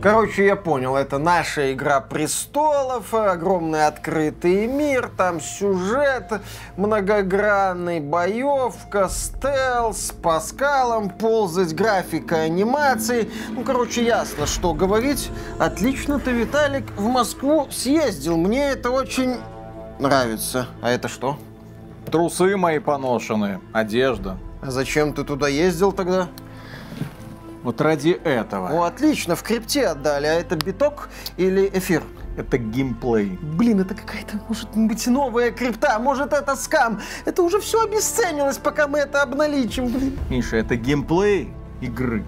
Короче, я понял, это наша игра престолов, огромный открытый мир, там сюжет многогранный, боевка, стелс, по скалам ползать, графика, анимации. Ну, короче, ясно, что говорить. Отлично ты, Виталик, в Москву съездил. Мне это очень нравится. А это что? Трусы мои поношенные, одежда. А зачем ты туда ездил тогда? Вот ради этого. О, отлично, в крипте отдали. А это биток или эфир? Это геймплей. Блин, это какая-то, может быть, новая крипта, может, это скам. Это уже все обесценилось, пока мы это обналичим, блин. Миша, это геймплей игры.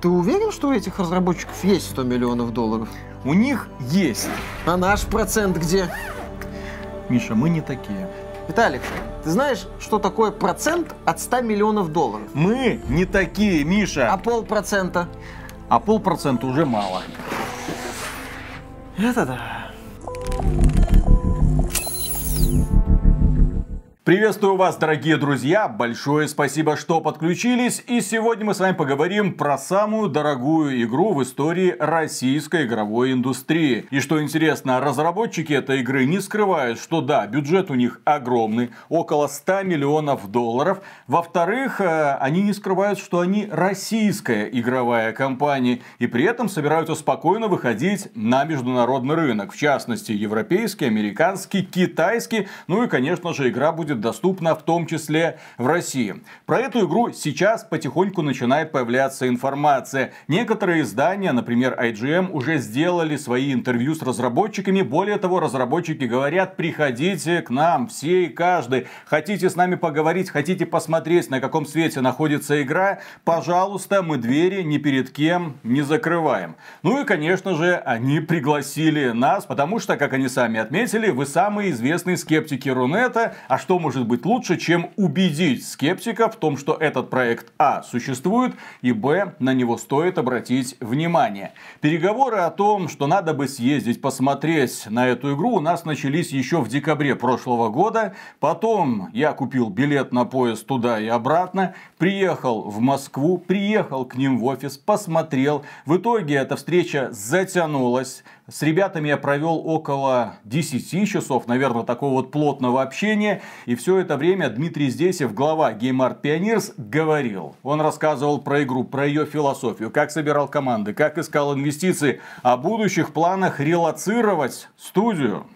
Ты уверен, что у этих разработчиков есть 100 миллионов долларов? У них есть. А наш процент где? Миша, мы не такие. Виталик, ты знаешь, что такое процент от 100 миллионов долларов? Мы не такие, Миша. А полпроцента? А полпроцента уже мало. Это да. Приветствую вас, дорогие друзья! Большое спасибо, что подключились. И сегодня мы с вами поговорим про самую дорогую игру в истории российской игровой индустрии. И что интересно, разработчики этой игры не скрывают, что да, бюджет у них огромный, около 100 миллионов долларов. Во-вторых, э, они не скрывают, что они российская игровая компания. И при этом собираются спокойно выходить на международный рынок. В частности, европейский, американский, китайский. Ну и, конечно же, игра будет будет доступна в том числе в России. Про эту игру сейчас потихоньку начинает появляться информация. Некоторые издания, например IGM, уже сделали свои интервью с разработчиками. Более того, разработчики говорят, приходите к нам, все и каждый. Хотите с нами поговорить, хотите посмотреть, на каком свете находится игра, пожалуйста, мы двери ни перед кем не закрываем. Ну и, конечно же, они пригласили нас, потому что, как они сами отметили, вы самые известные скептики Рунета. А что может быть лучше, чем убедить скептика в том, что этот проект А существует, и Б на него стоит обратить внимание. Переговоры о том, что надо бы съездить посмотреть на эту игру, у нас начались еще в декабре прошлого года. Потом я купил билет на поезд туда и обратно, приехал в Москву, приехал к ним в офис, посмотрел. В итоге эта встреча затянулась. С ребятами я провел около 10 часов, наверное, такого вот плотного общения. И все это время Дмитрий Здесев, глава Game Art Pioneers, говорил. Он рассказывал про игру, про ее философию, как собирал команды, как искал инвестиции, о будущих планах релацировать студию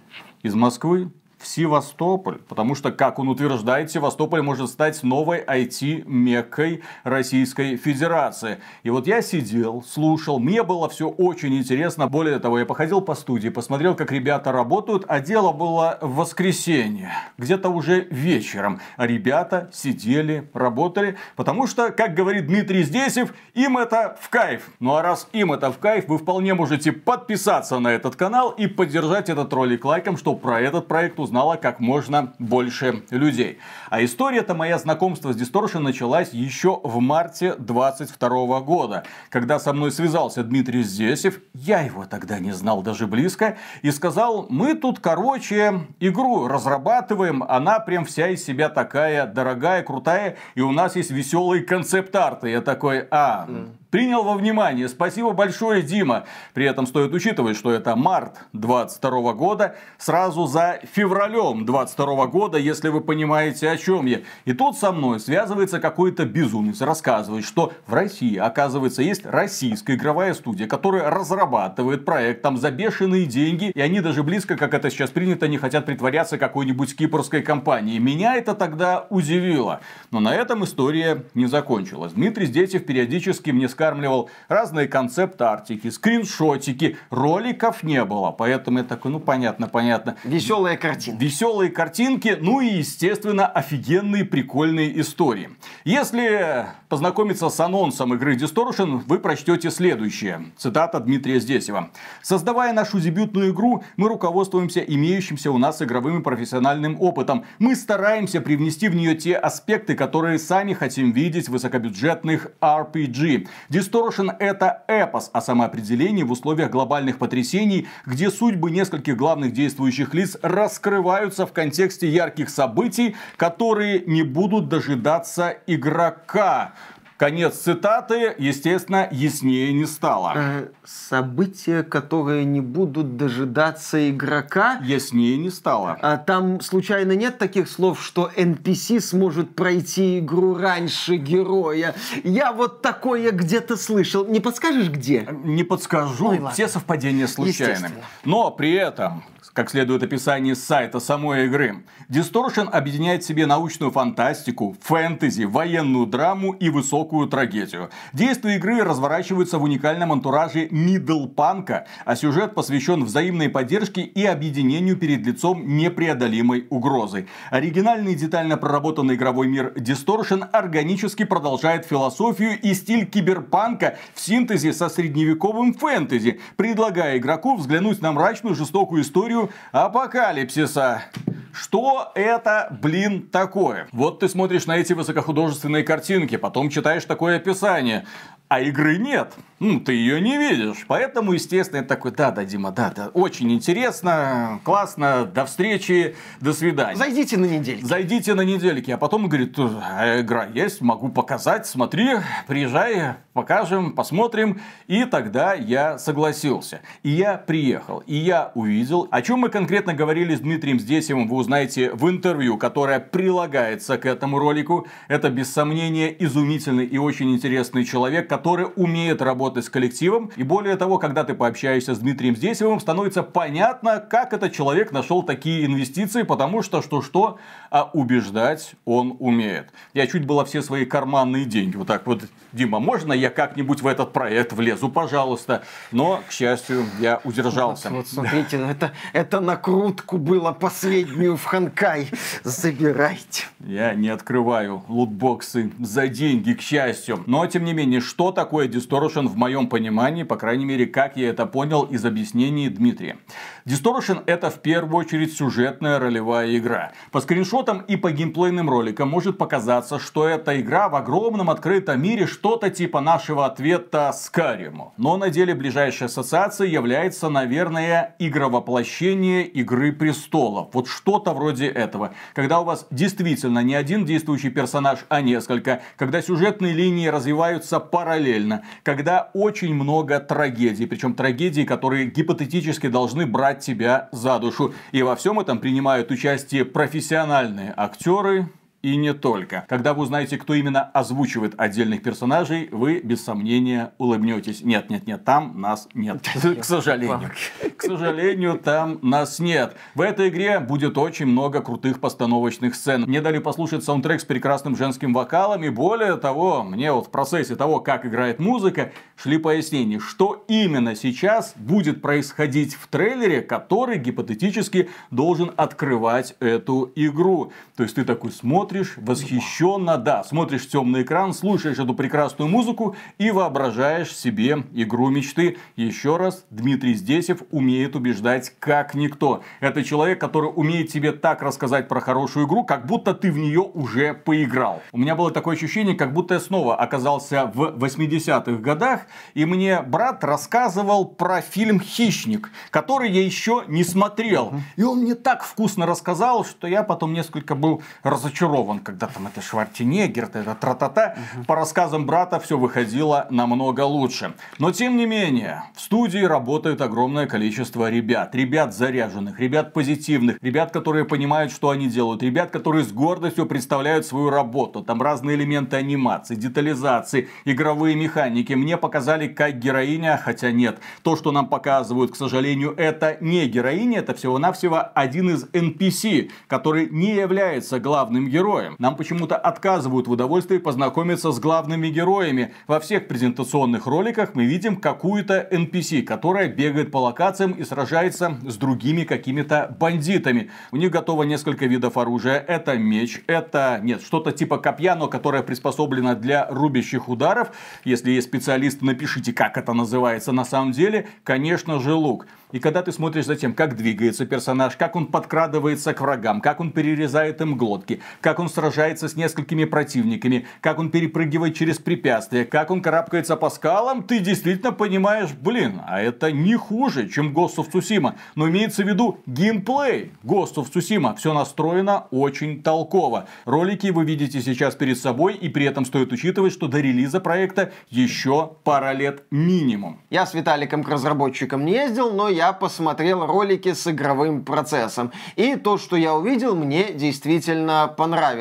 из Москвы в Севастополь. Потому что, как он утверждает, Севастополь может стать новой IT-меккой Российской Федерации. И вот я сидел, слушал, мне было все очень интересно. Более того, я походил по студии, посмотрел, как ребята работают, а дело было в воскресенье, где-то уже вечером. А ребята сидели, работали, потому что, как говорит Дмитрий Здесев, им это в кайф. Ну а раз им это в кайф, вы вполне можете подписаться на этот канал и поддержать этот ролик лайком, чтобы про этот проект узнать узнало как можно больше людей. А история-то моя знакомства с Distortion началась еще в марте 22 года, когда со мной связался Дмитрий Здесев, я его тогда не знал даже близко, и сказал, мы тут, короче, игру разрабатываем, она прям вся из себя такая дорогая, крутая, и у нас есть веселые концепт-арты. Я такой, а, принял во внимание. Спасибо большое, Дима. При этом стоит учитывать, что это март 22 года, сразу за февралем 22 года, если вы понимаете, о чем я. И тут со мной связывается какой-то безумец, рассказывает, что в России, оказывается, есть российская игровая студия, которая разрабатывает проект там за бешеные деньги, и они даже близко, как это сейчас принято, не хотят притворяться какой-нибудь кипрской компанией. Меня это тогда удивило. Но на этом история не закончилась. Дмитрий Здетев периодически мне сказал, скармливал разные концепт-артики, скриншотики, роликов не было. Поэтому я такой, ну понятно, понятно. Веселые картинки. Веселые картинки, ну и, естественно, офигенные прикольные истории. Если познакомиться с анонсом игры Distortion, вы прочтете следующее. Цитата Дмитрия Здесева. Создавая нашу дебютную игру, мы руководствуемся имеющимся у нас игровым и профессиональным опытом. Мы стараемся привнести в нее те аспекты, которые сами хотим видеть в высокобюджетных RPG. Distortion это эпос о самоопределении в условиях глобальных потрясений, где судьбы нескольких главных действующих лиц раскрываются в контексте ярких событий, которые не будут дожидаться игрока Конец цитаты, естественно, яснее не стало. Э, события, которые не будут дожидаться игрока. Яснее не стало. А там случайно нет таких слов, что NPC сможет пройти игру раньше героя? Я вот такое где-то слышал. Не подскажешь, где? Не подскажу. Ой, Все совпадения случайны. Но при этом как следует описание сайта самой игры. Distortion объединяет в себе научную фантастику, фэнтези, военную драму и высокую трагедию. Действия игры разворачиваются в уникальном антураже мидлпанка, а сюжет посвящен взаимной поддержке и объединению перед лицом непреодолимой угрозы. Оригинальный и детально проработанный игровой мир Distortion органически продолжает философию и стиль киберпанка в синтезе со средневековым фэнтези, предлагая игроку взглянуть на мрачную жестокую историю апокалипсиса. Что это, блин, такое? Вот ты смотришь на эти высокохудожественные картинки, потом читаешь такое описание а игры нет. Ну, ты ее не видишь. Поэтому, естественно, я такой, да, да, Дима, да, да, очень интересно, классно, до встречи, до свидания. Зайдите на недельки. Зайдите на недельки. А потом говорит, а игра есть, могу показать, смотри, приезжай, покажем, посмотрим. И тогда я согласился. И я приехал, и я увидел, о чем мы конкретно говорили с Дмитрием Здесевым, вы узнаете в интервью, которое прилагается к этому ролику. Это, без сомнения, изумительный и очень интересный человек, который который умеет работать с коллективом. И более того, когда ты пообщаешься с Дмитрием Здесевым, становится понятно, как этот человек нашел такие инвестиции, потому что что-что, а убеждать он умеет. Я чуть было все свои карманные деньги вот так вот, Дима, можно я как-нибудь в этот проект влезу, пожалуйста. Но, к счастью, я удержался. Вот, вот смотрите, это, это накрутку было последнюю в Ханкай. Забирайте. Я не открываю лутбоксы за деньги, к счастью. Но, тем не менее, что такое Distortion в моем понимании, по крайней мере, как я это понял из объяснений Дмитрия. Distortion это в первую очередь сюжетная ролевая игра. По скриншотам и по геймплейным роликам может показаться, что эта игра в огромном открытом мире что-то типа нашего ответа Скариму. Но на деле ближайшая ассоциация является, наверное, игровоплощение Игры Престолов. Вот что-то вроде этого. Когда у вас действительно не один действующий персонаж, а несколько. Когда сюжетные линии развиваются параллельно когда очень много трагедий, причем трагедий, которые гипотетически должны брать тебя за душу. И во всем этом принимают участие профессиональные актеры, и не только. Когда вы узнаете, кто именно озвучивает отдельных персонажей, вы без сомнения улыбнетесь. Нет, нет, нет, там нас нет. К сожалению. К сожалению, там нас нет. В этой игре будет очень много крутых постановочных сцен. Мне дали послушать саундтрек с прекрасным женским вокалом. И более того, мне вот в процессе того, как играет музыка, шли пояснения, что именно сейчас будет происходить в трейлере, который гипотетически должен открывать эту игру. То есть ты такой смотришь, смотришь восхищенно, да, смотришь темный экран, слушаешь эту прекрасную музыку и воображаешь себе игру мечты. Еще раз, Дмитрий Здесев умеет убеждать как никто. Это человек, который умеет тебе так рассказать про хорошую игру, как будто ты в нее уже поиграл. У меня было такое ощущение, как будто я снова оказался в 80-х годах, и мне брат рассказывал про фильм «Хищник», который я еще не смотрел. И он мне так вкусно рассказал, что я потом несколько был разочарован вон когда там это Шварценеггер, это тра-та-та. Угу. По рассказам брата все выходило намного лучше. Но тем не менее, в студии работает огромное количество ребят. Ребят заряженных, ребят позитивных, ребят, которые понимают, что они делают, ребят, которые с гордостью представляют свою работу. Там разные элементы анимации, детализации, игровые механики. Мне показали как героиня, хотя нет. То, что нам показывают, к сожалению, это не героиня, это всего-навсего один из NPC, который не является главным героем героем. Нам почему-то отказывают в удовольствии познакомиться с главными героями. Во всех презентационных роликах мы видим какую-то NPC, которая бегает по локациям и сражается с другими какими-то бандитами. У них готово несколько видов оружия. Это меч, это, нет, что-то типа копья, но которое приспособлено для рубящих ударов. Если есть специалисты, напишите, как это называется на самом деле. Конечно же, лук. И когда ты смотришь за тем, как двигается персонаж, как он подкрадывается к врагам, как он перерезает им глотки, как он сражается с несколькими противниками, как он перепрыгивает через препятствия, как он карабкается по скалам, ты действительно понимаешь, блин, а это не хуже, чем Ghost of Tsushima. Но имеется в виду геймплей Ghost of Tsushima. Все настроено очень толково. Ролики вы видите сейчас перед собой, и при этом стоит учитывать, что до релиза проекта еще пара лет минимум. Я с Виталиком к разработчикам не ездил, но я посмотрел ролики с игровым процессом. И то, что я увидел, мне действительно понравилось.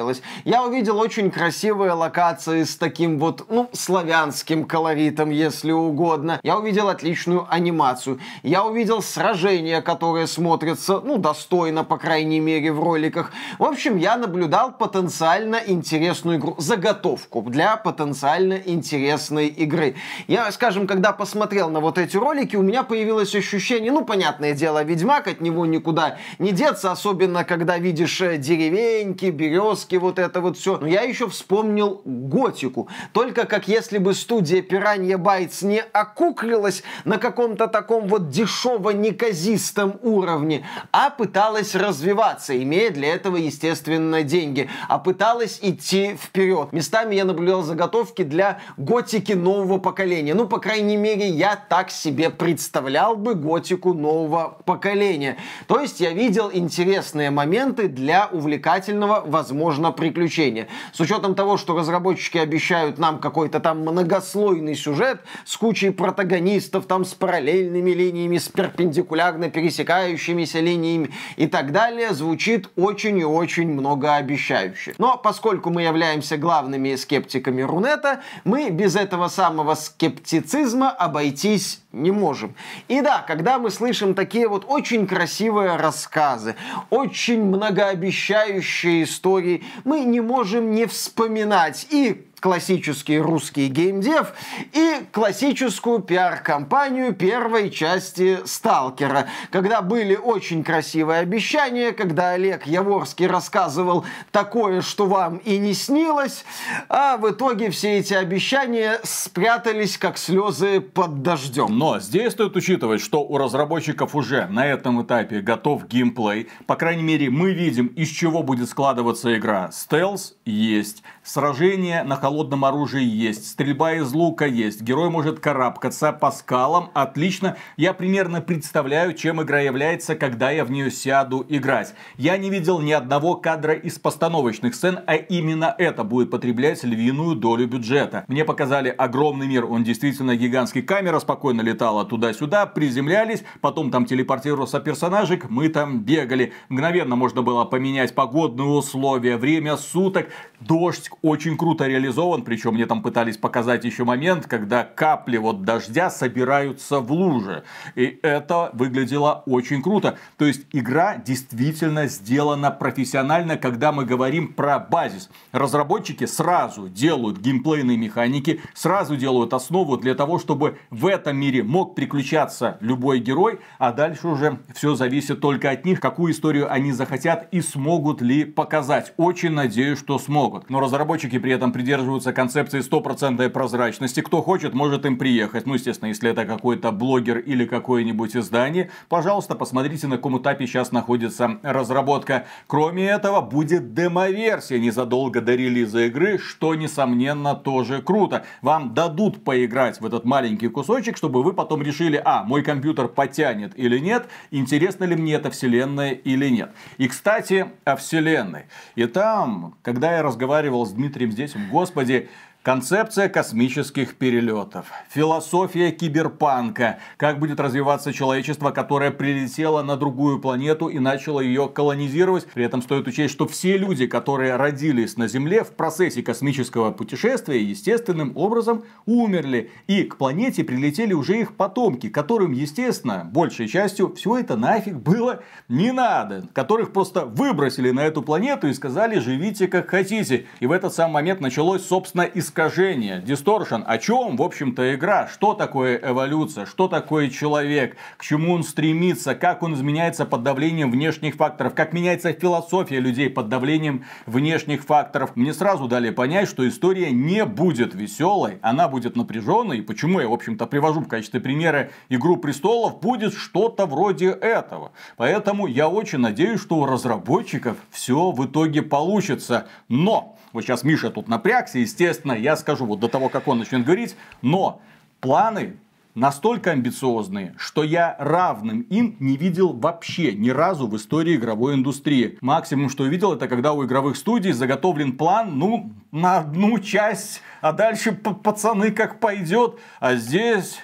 Я увидел очень красивые локации с таким вот, ну, славянским колоритом, если угодно. Я увидел отличную анимацию. Я увидел сражения, которые смотрятся, ну, достойно, по крайней мере, в роликах. В общем, я наблюдал потенциально интересную игру, заготовку для потенциально интересной игры. Я, скажем, когда посмотрел на вот эти ролики, у меня появилось ощущение, ну, понятное дело, Ведьмак, от него никуда не деться, особенно когда видишь э, деревеньки, березки, вот это вот все. Но я еще вспомнил Готику. Только как если бы студия Piranha Bytes не окуклилась на каком-то таком вот дешево-неказистом уровне, а пыталась развиваться, имея для этого, естественно, деньги, а пыталась идти вперед. Местами я наблюдал заготовки для готики нового поколения. Ну, по крайней мере, я так себе представлял бы готику нового поколения. То есть я видел интересные моменты для увлекательного, возможно, приключения. С учетом того, что разработчики обещают нам какой-то там многослойный сюжет с кучей протагонистов, там с параллельными линиями, с перпендикулярно пересекающимися линиями и так далее, звучит очень и очень многообещающе. Но поскольку мы являемся главными скептиками Рунета, мы без этого самого скептицизма обойтись не можем. И да, когда мы слышим такие вот очень красивые рассказы, очень многообещающие истории, мы не можем не вспоминать. И классический русский геймдев и классическую пиар-компанию первой части «Сталкера», когда были очень красивые обещания, когда Олег Яворский рассказывал такое, что вам и не снилось, а в итоге все эти обещания спрятались как слезы под дождем. Но здесь стоит учитывать, что у разработчиков уже на этом этапе готов геймплей. По крайней мере, мы видим, из чего будет складываться игра. Стелс есть, сражение на холодном оружии есть, стрельба из лука есть, герой может карабкаться по скалам, отлично. Я примерно представляю, чем игра является, когда я в нее сяду играть. Я не видел ни одного кадра из постановочных сцен, а именно это будет потреблять львиную долю бюджета. Мне показали огромный мир, он действительно гигантский. Камера спокойно летала туда-сюда, приземлялись, потом там телепортировался персонажик, мы там бегали. Мгновенно можно было поменять погодные условия, время суток, дождь очень круто реализован, причем мне там пытались показать еще момент, когда капли вот дождя собираются в луже. И это выглядело очень круто. То есть игра действительно сделана профессионально, когда мы говорим про базис. Разработчики сразу делают геймплейные механики, сразу делают основу для того, чтобы в этом мире мог приключаться любой герой, а дальше уже все зависит только от них, какую историю они захотят и смогут ли показать. Очень надеюсь, что смогут. Но разработчики при этом придерживаются концепции стопроцентной прозрачности. Кто хочет, может им приехать. Ну, естественно, если это какой-то блогер или какое-нибудь издание, пожалуйста, посмотрите, на каком этапе сейчас находится разработка. Кроме этого, будет демо-версия незадолго до релиза игры, что, несомненно, тоже круто. Вам дадут поиграть в этот маленький кусочек, чтобы вы потом решили, а, мой компьютер потянет или нет, интересно ли мне эта вселенная или нет. И, кстати, о вселенной. И там, когда я разговаривал с Дмитрием здесь, господи, 你知 Концепция космических перелетов, философия киберпанка, как будет развиваться человечество, которое прилетело на другую планету и начало ее колонизировать. При этом стоит учесть, что все люди, которые родились на Земле в процессе космического путешествия, естественным образом умерли. И к планете прилетели уже их потомки, которым, естественно, большей частью все это нафиг было не надо. Которых просто выбросили на эту планету и сказали, живите как хотите. И в этот самый момент началось, собственно, иск искажения. Distortion, о чем, в общем-то, игра? Что такое эволюция? Что такое человек? К чему он стремится? Как он изменяется под давлением внешних факторов? Как меняется философия людей под давлением внешних факторов? Мне сразу дали понять, что история не будет веселой, она будет напряженной. И почему я, в общем-то, привожу в качестве примера Игру престолов, будет что-то вроде этого. Поэтому я очень надеюсь, что у разработчиков все в итоге получится. Но, вот сейчас Миша тут напрягся, естественно, я скажу вот до того, как он начнет говорить, но планы настолько амбициозные, что я равным им не видел вообще ни разу в истории игровой индустрии. Максимум, что увидел, это когда у игровых студий заготовлен план, ну, на одну часть, а дальше пацаны как пойдет. А здесь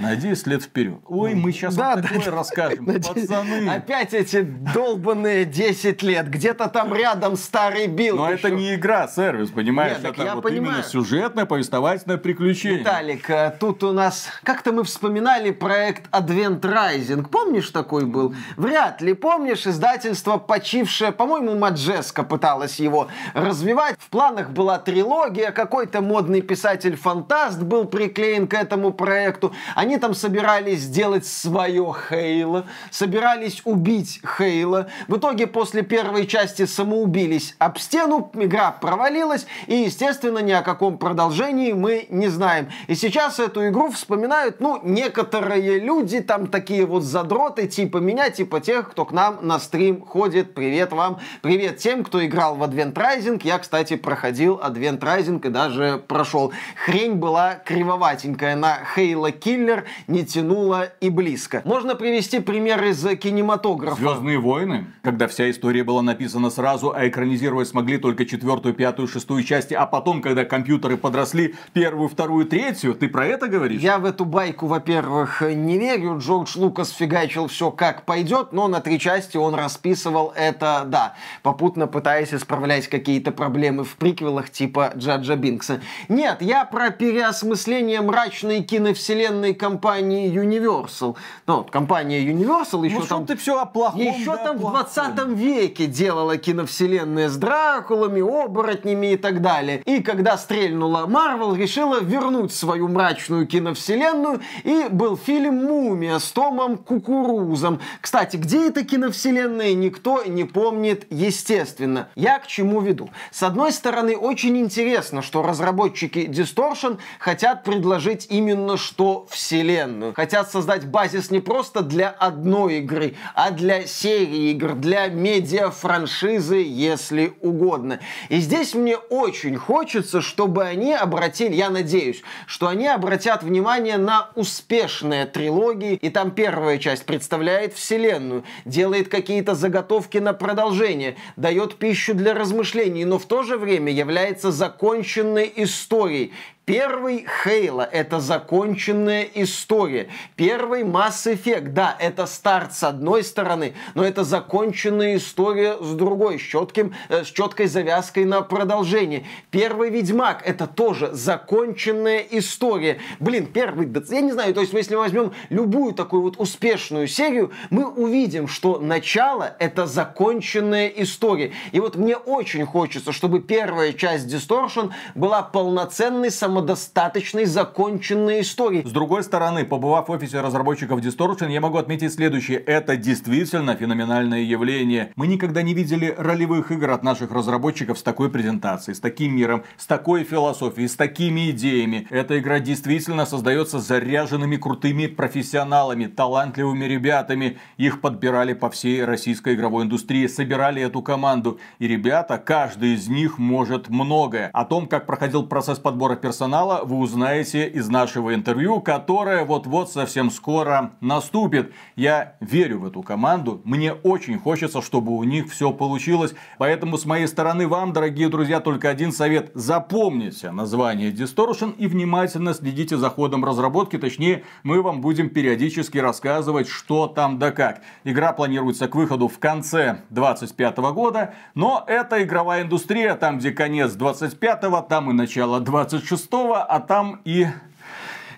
на 10 лет вперед. Ой, мы сейчас да, вам такое да, расскажем. Пацаны. Опять эти долбанные 10 лет. Где-то там рядом старый билд. Но еще. это не игра, сервис, понимаешь? Нет, это вот понимаю. именно сюжетное, повествовательное приключение. Виталик, э, тут у нас... Как-то мы вспоминали проект Advent Rising. Помнишь такой был? Вряд ли помнишь. Издательство почившее, по-моему, Маджеска пыталась его развивать. В планах была трилогия. Какой-то модный писатель-фантаст был приклеен к этому проекту. Они они там собирались сделать свое Хейла, собирались убить Хейла. В итоге после первой части самоубились об стену, игра провалилась, и, естественно, ни о каком продолжении мы не знаем. И сейчас эту игру вспоминают, ну, некоторые люди, там такие вот задроты, типа меня, типа тех, кто к нам на стрим ходит. Привет вам, привет тем, кто играл в Advent Rising. Я, кстати, проходил Advent Rising и даже прошел. Хрень была кривоватенькая на Хейла Киллер, не тянуло и близко. Можно привести пример из кинематографа. Звездные войны, когда вся история была написана сразу, а экранизировать смогли только четвертую, пятую, шестую части, а потом, когда компьютеры подросли, первую, вторую, третью, ты про это говоришь? Я в эту байку, во-первых, не верю. Джордж Лукас фигачил все как пойдет, но на три части он расписывал это, да, попутно пытаясь исправлять какие-то проблемы в приквелах типа Джаджа Бинкса. Нет, я про переосмысление мрачной киновселенной компании Universal. Ну, компания Universal еще ну, там... ты все о плохом, Еще да, там в 20 веке делала киновселенные с Дракулами, оборотнями и так далее. И когда стрельнула Marvel, решила вернуть свою мрачную киновселенную, и был фильм «Мумия» с Томом Кукурузом. Кстати, где эта киновселенная, никто не помнит, естественно. Я к чему веду? С одной стороны, очень интересно, что разработчики Distortion хотят предложить именно что вселенную вселенную. Хотят создать базис не просто для одной игры, а для серии игр, для медиа-франшизы, если угодно. И здесь мне очень хочется, чтобы они обратили, я надеюсь, что они обратят внимание на успешные трилогии, и там первая часть представляет вселенную, делает какие-то заготовки на продолжение, дает пищу для размышлений, но в то же время является законченной историей, Первый Хейла — это законченная история. Первый Mass Effect, да, это старт с одной стороны, но это законченная история с другой, с, четким, э, с четкой завязкой на продолжение. Первый Ведьмак — это тоже законченная история. Блин, первый, я не знаю, то есть если мы возьмем любую такую вот успешную серию, мы увидим, что начало — это законченная история. И вот мне очень хочется, чтобы первая часть Distortion была полноценной самостоятельной самодостаточной, законченной историей. С другой стороны, побывав в офисе разработчиков Distortion, я могу отметить следующее. Это действительно феноменальное явление. Мы никогда не видели ролевых игр от наших разработчиков с такой презентацией, с таким миром, с такой философией, с такими идеями. Эта игра действительно создается заряженными крутыми профессионалами, талантливыми ребятами. Их подбирали по всей российской игровой индустрии, собирали эту команду. И ребята, каждый из них может многое. О том, как проходил процесс подбора персонажей, персонала вы узнаете из нашего интервью, которое вот-вот совсем скоро наступит. Я верю в эту команду, мне очень хочется, чтобы у них все получилось. Поэтому с моей стороны вам, дорогие друзья, только один совет. Запомните название Distortion и внимательно следите за ходом разработки. Точнее, мы вам будем периодически рассказывать, что там да как. Игра планируется к выходу в конце 2025 года, но это игровая индустрия, там где конец 25 там и начало 26 а там и...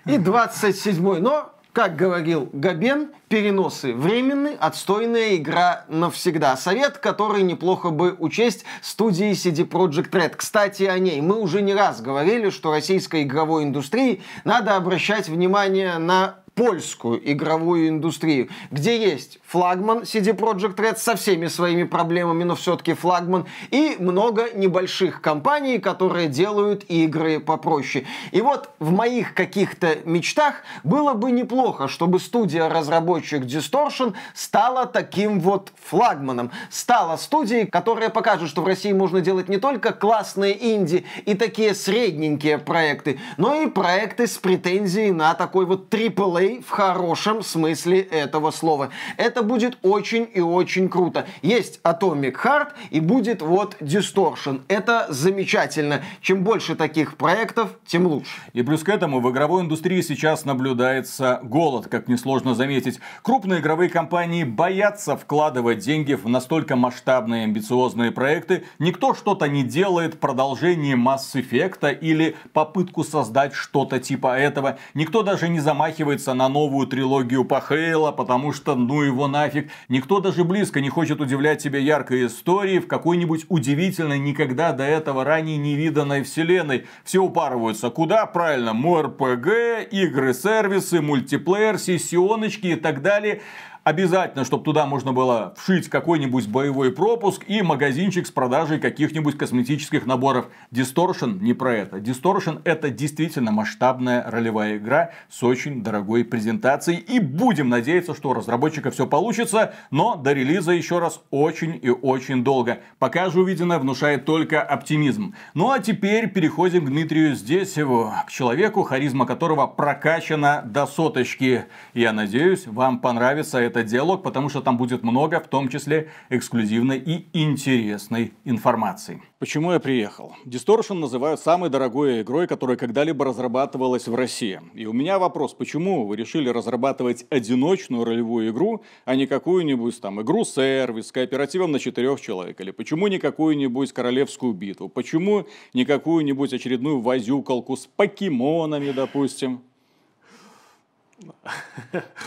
И 27-й. Но Как говорил Габен, переносы временны, отстойная игра навсегда. Совет, который неплохо бы учесть студии CD Projekt Red. Кстати, о ней. Мы уже не раз говорили, что российской игровой индустрии надо обращать внимание на польскую игровую индустрию, где есть флагман CD Projekt Red со всеми своими проблемами, но все-таки флагман, и много небольших компаний, которые делают игры попроще. И вот в моих каких-то мечтах было бы неплохо, чтобы студия-разработчик Distortion стала таким вот флагманом. Стала студией, которая покажет, что в России можно делать не только классные инди и такие средненькие проекты, но и проекты с претензией на такой вот AAA в хорошем смысле этого слова. Это будет очень и очень круто. Есть Atomic Heart и будет вот Distortion. Это замечательно. Чем больше таких проектов, тем лучше. И плюс к этому в игровой индустрии сейчас наблюдается голод, как несложно заметить. Крупные игровые компании боятся вкладывать деньги в настолько масштабные амбициозные проекты. Никто что-то не делает, продолжение Mass Effect или попытку создать что-то типа этого. Никто даже не замахивается на новую трилогию по Хейла, потому что ну его нафиг. Никто даже близко не хочет удивлять тебя яркой историей в какой-нибудь удивительной, никогда до этого ранее не виданной вселенной. Все упарываются. Куда? Правильно, МРПГ, игры-сервисы, мультиплеер, сессионочки и так далее. Обязательно, чтобы туда можно было вшить какой-нибудь боевой пропуск и магазинчик с продажей каких-нибудь косметических наборов. Distortion не про это. Distortion это действительно масштабная ролевая игра с очень дорогой презентацией. И будем надеяться, что у разработчика все получится, но до релиза еще раз очень и очень долго. Пока же увиденное внушает только оптимизм. Ну а теперь переходим к Дмитрию здесь, к человеку, харизма которого прокачана до соточки. Я надеюсь, вам понравится это этот диалог, потому что там будет много, в том числе эксклюзивной и интересной информации. Почему я приехал? Distortion называют самой дорогой игрой, которая когда-либо разрабатывалась в России. И у меня вопрос, почему вы решили разрабатывать одиночную ролевую игру, а не какую-нибудь там игру-сервис с кооперативом на четырех человек? Или почему не какую-нибудь королевскую битву? Почему не какую-нибудь очередную возюкалку с покемонами, допустим?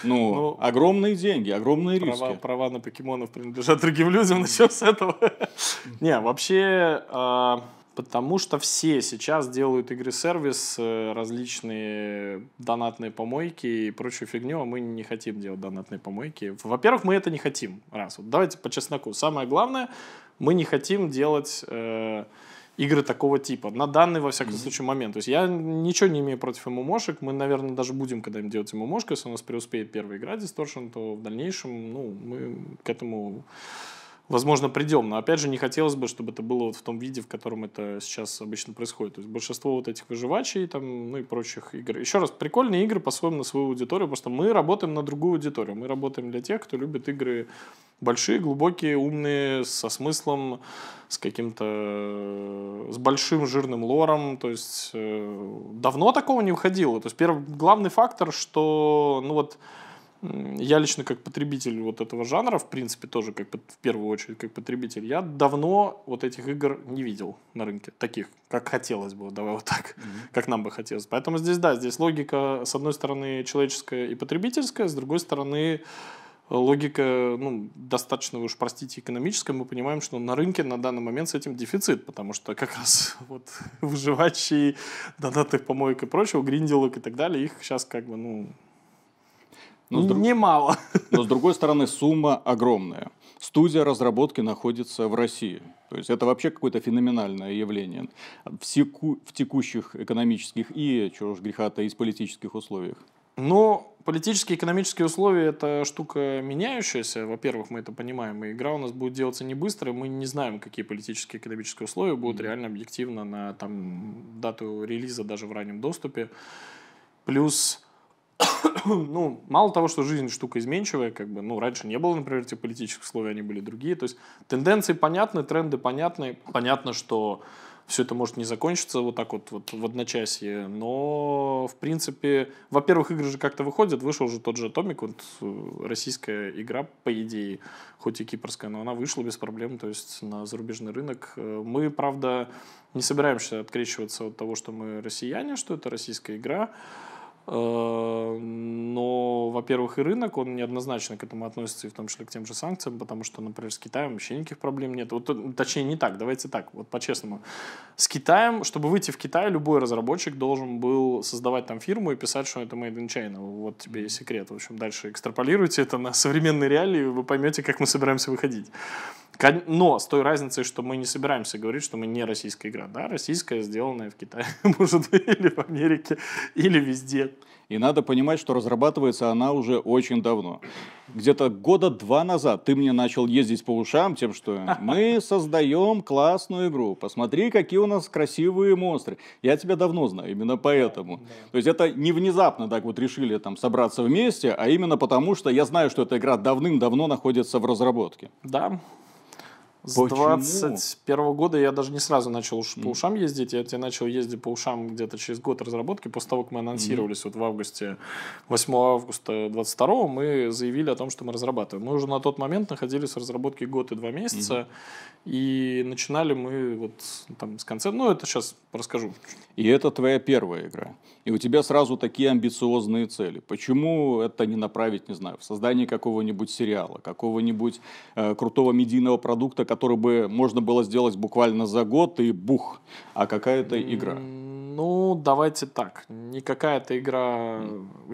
Ну, ну, огромные деньги, огромные риски. Права, на покемонов принадлежат другим людям, начнем с этого. Не, вообще, а, потому что все сейчас делают игры-сервис, э, различные донатные помойки и прочую фигню, а мы не хотим делать донатные помойки. Во-первых, мы это не хотим, раз. Вот давайте по чесноку. Самое главное, мы не хотим делать э, игры такого типа. На данный, во всяком mm-hmm. случае, момент. То есть я ничего не имею против ММОшек. Мы, наверное, даже будем когда-нибудь делать ММОшку. Если у нас преуспеет первая игра Distortion, то в дальнейшем ну, мы к этому возможно, придем. Но, опять же, не хотелось бы, чтобы это было вот в том виде, в котором это сейчас обычно происходит. То есть большинство вот этих выживачей там, ну и прочих игр. Еще раз, прикольные игры по-своему на свою аудиторию, потому что мы работаем на другую аудиторию. Мы работаем для тех, кто любит игры большие, глубокие, умные, со смыслом, с каким-то, с большим жирным лором. То есть э, давно такого не выходило. То есть первый главный фактор, что, ну вот, я лично как потребитель вот этого жанра, в принципе, тоже как в первую очередь как потребитель, я давно вот этих игр не видел на рынке, таких, как хотелось бы, давай вот так, mm-hmm. как нам бы хотелось. Поэтому здесь, да, здесь логика, с одной стороны, человеческая и потребительская, с другой стороны, логика, ну, достаточно, вы уж простите, экономическая, мы понимаем, что на рынке на данный момент с этим дефицит, потому что как раз вот выживающие донатных помоек и прочего, гринделок и так далее, их сейчас как бы, ну, но с Немало. Но с другой стороны, сумма огромная. Студия разработки находится в России. То есть это вообще какое-то феноменальное явление в, секу... в текущих экономических и, чего уж греха-то, и политических условиях. Но политические и экономические условия – это штука меняющаяся. Во-первых, мы это понимаем, и игра у нас будет делаться не быстро, мы не знаем, какие политические и экономические условия будут реально объективно на там, дату релиза даже в раннем доступе. Плюс ну, мало того, что жизнь штука изменчивая, как бы, ну, раньше не было, например, этих политических условий, они были другие. То есть тенденции понятны, тренды понятны. Понятно, что все это может не закончиться вот так вот, вот в одночасье, но, в принципе, во-первых, игры же как-то выходят, вышел уже тот же Atomic, вот э, российская игра, по идее, хоть и кипрская, но она вышла без проблем, то есть на зарубежный рынок. Э, мы, правда, не собираемся открещиваться от того, что мы россияне, что это российская игра, но во-первых, и рынок, он неоднозначно к этому относится, и в том числе к тем же санкциям, потому что, например, с Китаем вообще никаких проблем нет. Вот, э, точнее, не так, давайте так, вот по-честному. С Китаем, чтобы выйти в Китай, любой разработчик должен был создавать там фирму и писать, что это made in China. Вот тебе и секрет. В общем, дальше экстраполируйте это на современные реалии, вы поймете, как мы собираемся выходить. Но с той разницей, что мы не собираемся говорить, что мы не российская игра. Да, российская, сделанная в Китае, может быть, или в Америке, или везде. И надо понимать, что разрабатывается она уже очень давно. Где-то года два назад ты мне начал ездить по ушам тем, что мы создаем классную игру. Посмотри, какие у нас красивые монстры. Я тебя давно знаю, именно поэтому. То есть это не внезапно так вот решили там собраться вместе, а именно потому, что я знаю, что эта игра давным-давно находится в разработке. Да, с Почему? 21 года я даже не сразу начал уж по ушам ездить. Я тебе начал ездить по ушам где-то через год разработки. После того, как мы анонсировались mm-hmm. вот в августе, 8 августа 22 мы заявили о том, что мы разрабатываем. Мы уже на тот момент находились в разработке год и два месяца. Mm-hmm. И начинали мы вот там с конца. Ну, это сейчас расскажу. И это твоя первая игра. И у тебя сразу такие амбициозные цели. Почему это не направить, не знаю, в создание какого-нибудь сериала, какого-нибудь э, крутого медийного продукта, который бы можно было сделать буквально за год и бух, а какая-то игра? Ну, давайте так. Не какая-то игра...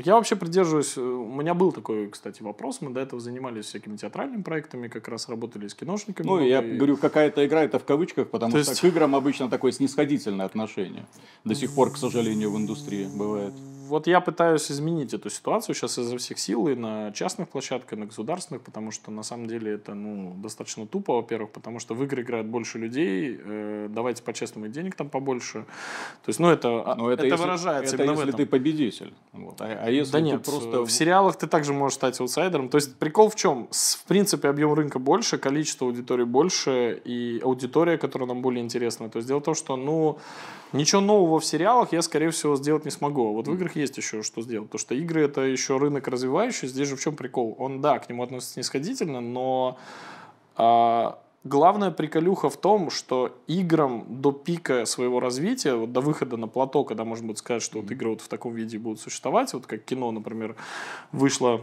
Я вообще придерживаюсь... У меня был такой, кстати, вопрос. Мы до этого занимались всякими театральными проектами, как раз работали с киношниками. Ну, я и... говорю, какая-то игра, это в кавычках, потому То что есть... к играм обычно такое снисходительное отношение. До сих пор, к сожалению, в индустрии бывает вот я пытаюсь изменить эту ситуацию сейчас изо всех сил и на частных площадках, и на государственных, потому что на самом деле это ну, достаточно тупо, во-первых, потому что в игры играют больше людей, э, давайте по-честному денег там побольше. То есть, ну, это, а, Но это, это если, выражается это именно если в этом. ты победитель. Вот. А, а если да нет, просто... в сериалах ты также можешь стать аутсайдером. То есть, прикол в чем? В принципе, объем рынка больше, количество аудитории больше, и аудитория, которая нам более интересна. То есть, дело в том, что, ну, Ничего нового в сериалах я, скорее всего, сделать не смогу. А вот в играх есть еще что сделать. Потому что игры это еще рынок развивающий. Здесь же в чем прикол? Он, да, к нему относится снисходительно, но а, главная приколюха в том, что играм до пика своего развития, вот до выхода на плато, когда можно будет сказать, что вот игры вот в таком виде будут существовать, вот как кино, например, вышло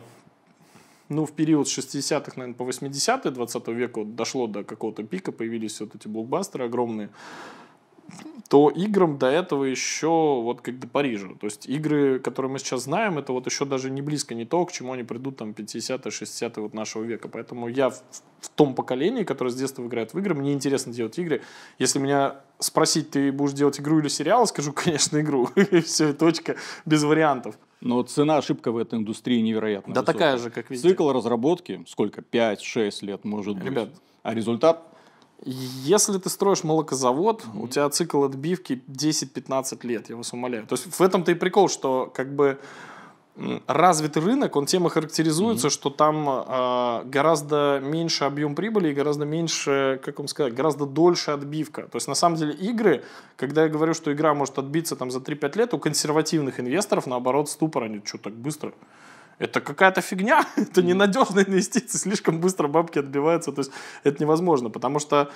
ну, в период с 60-х, наверное, по 80-е 20 века вот дошло до какого-то пика, появились вот эти блокбастеры огромные то играм до этого еще вот как до Парижа. То есть игры, которые мы сейчас знаем, это вот еще даже не близко не то, к чему они придут там 50-е, 60-е вот нашего века. Поэтому я в, в том поколении, которое с детства играет в игры, мне интересно делать игры. Если меня спросить, ты будешь делать игру или сериал, скажу, конечно, игру. И все, точка, без вариантов. Но цена ошибка в этой индустрии невероятная. Да высокая. такая же, как везде. Цикл разработки, сколько, 5-6 лет может быть. Ребят, а результат если ты строишь молокозавод, mm-hmm. у тебя цикл отбивки 10-15 лет, я вас умоляю. То есть в этом-то и прикол, что как бы развитый рынок, он тем и характеризуется, mm-hmm. что там э, гораздо меньше объем прибыли и гораздо меньше, как вам сказать, гораздо дольше отбивка. То есть на самом деле игры, когда я говорю, что игра может отбиться там за 3-5 лет, у консервативных инвесторов наоборот ступор, они что так быстро? Это какая-то фигня, это ненадежная инвестиция, слишком быстро бабки отбиваются, то есть это невозможно, потому что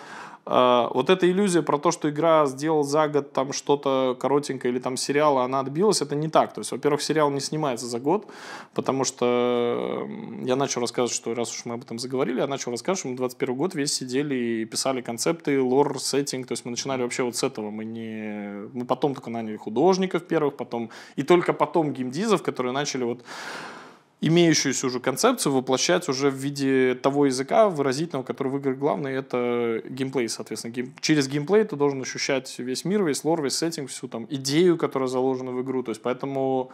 э, вот эта иллюзия про то, что игра сделал за год там что-то коротенькое или там сериал, а она отбилась, это не так. То есть, во-первых, сериал не снимается за год, потому что я начал рассказывать, что раз уж мы об этом заговорили, я начал рассказывать, что мы 21 год весь сидели и писали концепты, лор, сеттинг, то есть мы начинали вообще вот с этого, мы не... Мы потом только наняли художников первых, потом... И только потом геймдизов, которые начали вот имеющуюся уже концепцию воплощать уже в виде того языка выразительного, который в играх главный, это геймплей, соответственно. Гейм... Через геймплей ты должен ощущать весь мир, весь лор, весь сеттинг, всю там идею, которая заложена в игру. То есть поэтому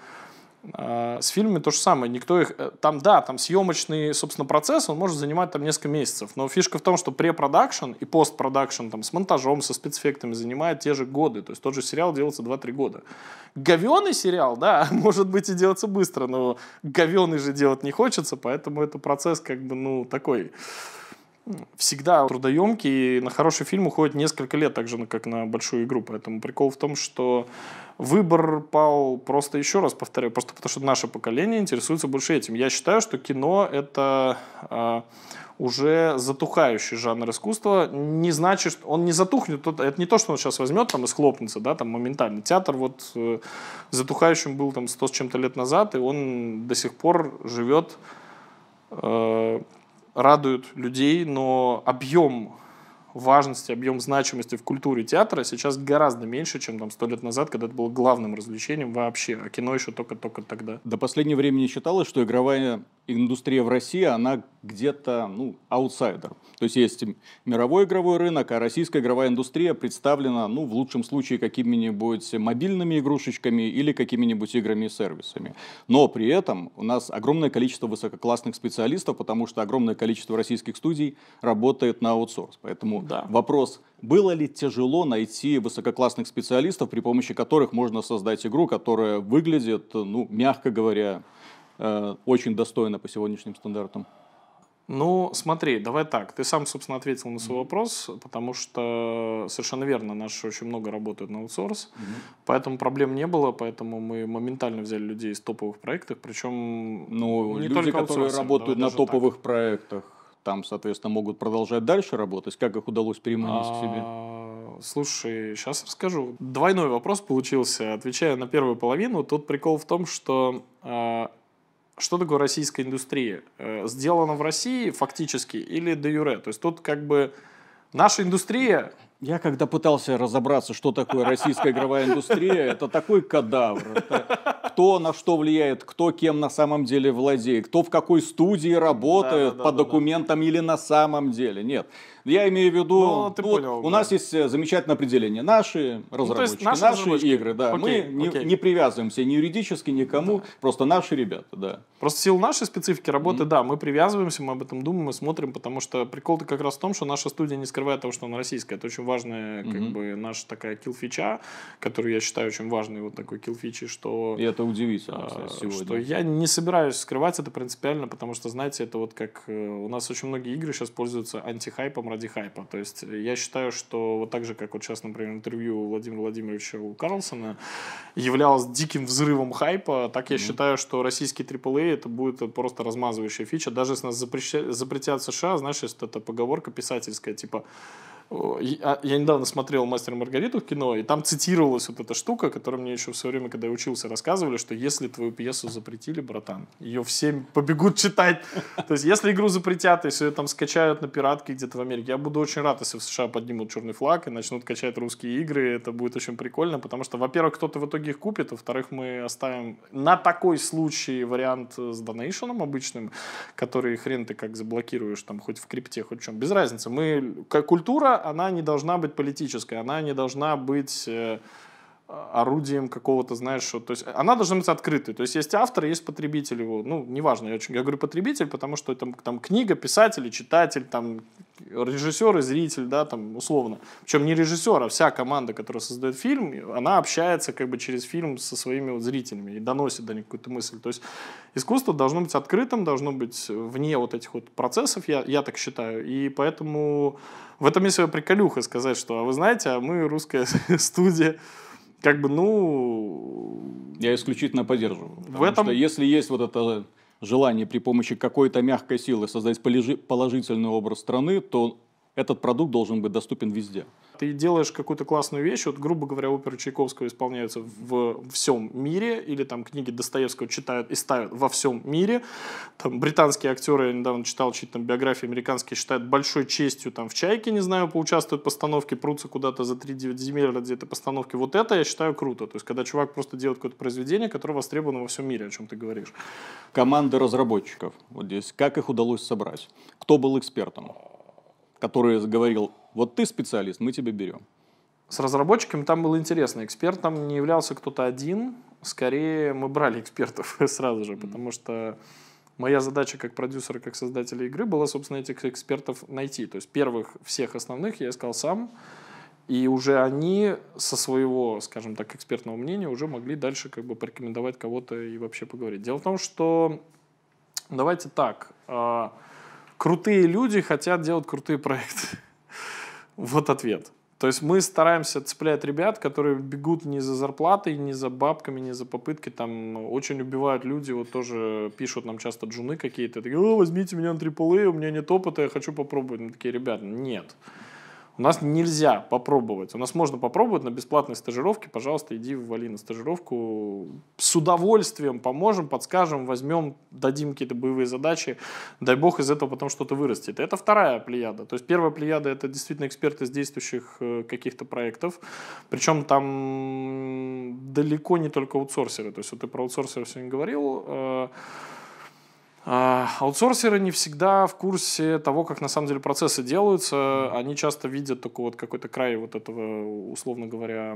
с фильмами то же самое. Никто их... Э, там, да, там съемочный, собственно, процесс, он может занимать там несколько месяцев. Но фишка в том, что препродакшн и постпродакшн там с монтажом, со спецэффектами занимает те же годы. То есть тот же сериал делается 2-3 года. Говеный сериал, да, может быть и делаться быстро, но говеный же делать не хочется, поэтому это процесс как бы, ну, такой всегда трудоемкий, и на хороший фильм уходит несколько лет, так же, как на большую игру. Поэтому прикол в том, что выбор пал просто, еще раз повторяю, просто потому что наше поколение интересуется больше этим. Я считаю, что кино — это э, уже затухающий жанр искусства. Не значит, что он не затухнет, это не то, что он сейчас возьмет там и схлопнется, да, там моментально. Театр вот э, затухающим был там сто с чем-то лет назад, и он до сих пор живет э, радуют людей, но объем важности, объем значимости в культуре театра сейчас гораздо меньше, чем там сто лет назад, когда это было главным развлечением вообще, а кино еще только-только тогда. До последнего времени считалось, что игровая индустрия в России, она где-то, ну, аутсайдер. То есть есть мировой игровой рынок, а российская игровая индустрия представлена, ну, в лучшем случае, какими-нибудь мобильными игрушечками или какими-нибудь играми и сервисами. Но при этом у нас огромное количество высококлассных специалистов, потому что огромное количество российских студий работает на аутсорс. Поэтому да. вопрос, было ли тяжело найти высококлассных специалистов, при помощи которых можно создать игру, которая выглядит, ну, мягко говоря, э, очень достойно по сегодняшним стандартам? Ну, смотри, давай так. Ты сам, собственно, ответил на свой вопрос, потому что совершенно верно, наши очень много работают на аутсорс, mm поэтому проблем не было, поэтому мы моментально взяли людей из топовых проектов, причем ну, не люди, только которые работают на топовых так. проектах, там, соответственно, могут продолжать дальше работать. Как их удалось переманить к себе? А, слушай, сейчас расскажу. Двойной вопрос получился. Отвечая на первую половину, тут прикол в том, что а, что такое российская индустрия? Э, сделано в России фактически или де юре? То есть тут как бы наша индустрия... Я когда пытался разобраться, что такое российская игровая индустрия, это такой кадавр. Это кто на что влияет, кто кем на самом деле владеет, кто в какой студии работает да, да, по да, документам да. или на самом деле. Нет. Я имею в виду, ну, ты вот понял, у да. нас есть э, замечательное определение. Наши разработчики, ну, наши, наши разработчики. игры, да. Окей, Мы окей. Не, не привязываемся ни юридически никому, да. просто наши ребята, да. Просто в силу нашей специфики работы, mm-hmm. да, мы привязываемся, мы об этом думаем, мы смотрим, потому что прикол-то как раз в том, что наша студия не скрывает того, что она российская. Это очень важная, как mm-hmm. бы, наша такая килл-фича, которую я считаю очень важной, вот такой килл-фичи, что... И это удивительно, кстати, а, сегодня. Что я не собираюсь скрывать это принципиально, потому что, знаете, это вот как... Э, у нас очень многие игры сейчас пользуются антихайпом ради хайпа. То есть я считаю, что вот так же, как вот сейчас, например, интервью Владимира Владимировича у Карлсона являлось диким взрывом хайпа, так я mm-hmm. считаю, что российский AAA это будет просто размазывающая фича. Даже если нас запретят США, знаешь, эта поговорка писательская, типа я, я недавно смотрел «Мастер и Маргариту» в кино, и там цитировалась вот эта штука, которую мне еще в свое время, когда я учился, рассказывали, что если твою пьесу запретили, братан, ее все побегут читать. То есть, если игру запретят, если ее там скачают на пиратке где-то в Америке, я буду очень рад, если в США поднимут черный флаг и начнут качать русские игры. Это будет очень прикольно, потому что, во-первых, кто-то в итоге их купит, во-вторых, мы оставим на такой случай вариант с донейшеном обычным, который хрен ты как заблокируешь, там, хоть в крипте, хоть в чем. Без разницы. Мы, культура, она не должна быть политической, она не должна быть э, орудием какого-то, знаешь, что, то есть она должна быть открытой. То есть есть автор, есть потребитель его. Ну, неважно, я, очень, я говорю потребитель, потому что там, там книга, писатель, читатель, там режиссер и зритель, да, там условно. Причем не режиссер, а вся команда, которая создает фильм, она общается как бы через фильм со своими вот зрителями и доносит до них какую-то мысль. То есть искусство должно быть открытым, должно быть вне вот этих вот процессов, я, я так считаю. И поэтому в этом есть своя приколюха сказать, что, а вы знаете, а мы русская студия, как бы, ну... Я исключительно поддерживаю. В этом... что если есть вот это желание при помощи какой-то мягкой силы создать положительный образ страны, то этот продукт должен быть доступен везде. Ты делаешь какую-то классную вещь, вот, грубо говоря, оперы Чайковского исполняются в всем мире, или там книги Достоевского читают и ставят во всем мире. Там британские актеры, я недавно читал чьи там биографии американские, считают большой честью там в «Чайке», не знаю, поучаствуют в постановке, прутся куда-то за 3-9 земель ради этой постановки. Вот это я считаю круто. То есть, когда чувак просто делает какое-то произведение, которое востребовано во всем мире, о чем ты говоришь. Команды разработчиков вот здесь, как их удалось собрать? Кто был экспертом? Который говорил, вот ты специалист, мы тебя берем. С разработчиками там было интересно. Экспертом не являлся кто-то один. Скорее, мы брали экспертов сразу же, потому что моя задача как продюсера, как создателя игры была, собственно, этих экспертов найти. То есть первых всех основных я искал сам, и уже они со своего, скажем так, экспертного мнения уже могли дальше как бы порекомендовать кого-то и вообще поговорить. Дело в том, что давайте так, а, крутые люди хотят делать крутые проекты. Вот ответ. То есть мы стараемся цеплять ребят, которые бегут не за зарплатой, не за бабками, не за попыткой. Там очень убивают люди, вот тоже пишут нам часто джуны какие-то. Такие, возьмите меня на AAA, у меня нет опыта, я хочу попробовать. Мы такие, ребят, нет. У нас нельзя попробовать. У нас можно попробовать на бесплатной стажировке. Пожалуйста, иди вали на стажировку. С удовольствием поможем, подскажем, возьмем, дадим какие-то боевые задачи. Дай бог из этого потом что-то вырастет. Это вторая плеяда. То есть первая плеяда это действительно эксперты из действующих э, каких-то проектов. Причем там далеко не только аутсорсеры. То есть вот ты про аутсорсеров сегодня говорил. А, аутсорсеры не всегда в курсе того, как на самом деле процессы делаются. Они часто видят только вот какой-то край вот этого, условно говоря,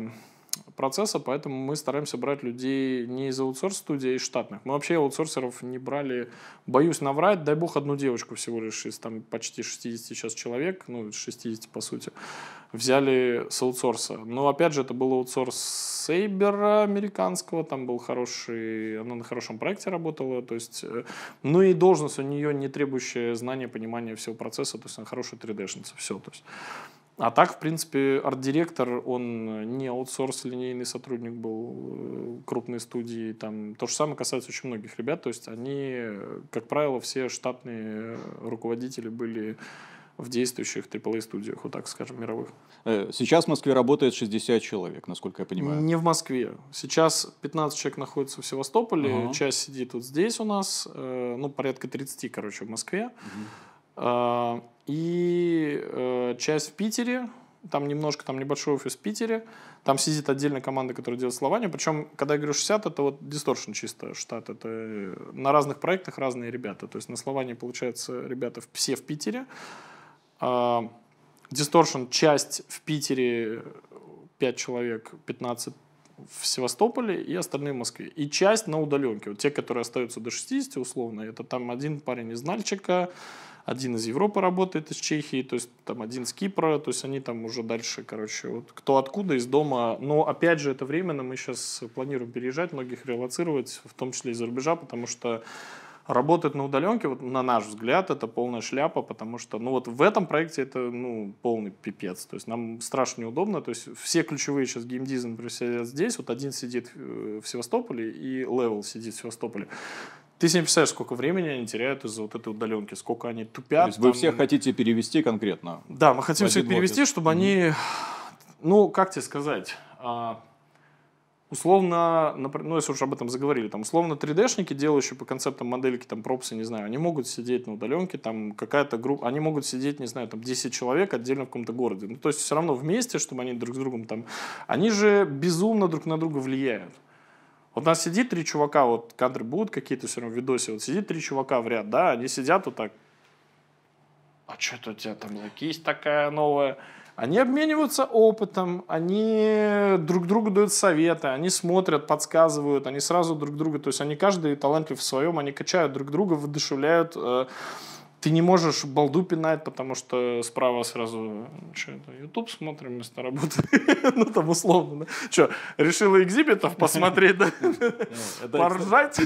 процесса, поэтому мы стараемся брать людей не из аутсорс-студии, а из штатных. Мы вообще аутсорсеров не брали, боюсь наврать, дай бог, одну девочку всего лишь из там почти 60 сейчас человек, ну, 60 по сути, взяли с аутсорса. Но опять же, это был аутсорс Сейбера американского, там был хороший, она на хорошем проекте работала, то есть, э, ну и должность у нее не требующая знания, понимания всего процесса, то есть она хорошая 3D-шница, все, то есть а так, в принципе, арт-директор, он не аутсорс, линейный сотрудник был э, крупной студии. Там, то же самое касается очень многих ребят. То есть они, как правило, все штатные руководители были в действующих AAA-студиях, вот так скажем, мировых. Э, сейчас в Москве работает 60 человек, насколько я понимаю. Не в Москве. Сейчас 15 человек находится в Севастополе, uh-huh. часть сидит вот здесь у нас, э, ну, порядка 30, короче, в Москве. Uh-huh. А, и э, часть в Питере, там немножко, там небольшой офис в Питере, там сидит отдельная команда, которая делает слование. Причем, когда я говорю 60, это вот Distortion чисто штат. Это на разных проектах разные ребята. То есть на словании, получается, ребята все в Питере. А, Distortion часть в Питере 5 человек, 15 в Севастополе и остальные в Москве. И часть на удаленке. Вот те, которые остаются до 60 условно, это там один парень из Нальчика, один из Европы работает, из Чехии, то есть там один из Кипра, то есть они там уже дальше, короче, вот кто откуда, из дома. Но опять же, это временно, мы сейчас планируем переезжать, многих релацировать, в том числе из-за рубежа, потому что работать на удаленке, вот на наш взгляд, это полная шляпа, потому что, ну вот в этом проекте это, ну, полный пипец. То есть нам страшно неудобно. То есть все ключевые сейчас геймдизайнеры сидят здесь, вот один сидит э, в Севастополе и Левел сидит в Севастополе. Ты себе представляешь, сколько времени они теряют из-за вот этой удаленки, сколько они тупят. То есть там... вы всех хотите перевести конкретно? Да, мы хотим всех перевести, чтобы mm-hmm. они, ну, как тебе сказать, а, условно, ну, если уже об этом заговорили, там, условно, 3D-шники, делающие по концептам модельки, там, пропсы, не знаю, они могут сидеть на удаленке, там, какая-то группа, они могут сидеть, не знаю, там, 10 человек отдельно в каком-то городе. Ну, то есть, все равно вместе, чтобы они друг с другом там, они же безумно друг на друга влияют. Вот у нас сидит три чувака, вот кадры будут какие-то все равно в видосе, вот сидит три чувака в ряд, да, они сидят вот так. А что это у тебя там за кисть такая новая? Они обмениваются опытом, они друг другу дают советы, они смотрят, подсказывают, они сразу друг друга, то есть они каждый талантлив в своем, они качают друг друга, воодушевляют. Ты не можешь балду пинать, потому что справа сразу, что это, YouTube смотрим вместо работы. ну, там условно, да. Что, решила экзибитов посмотреть, да? Поржать?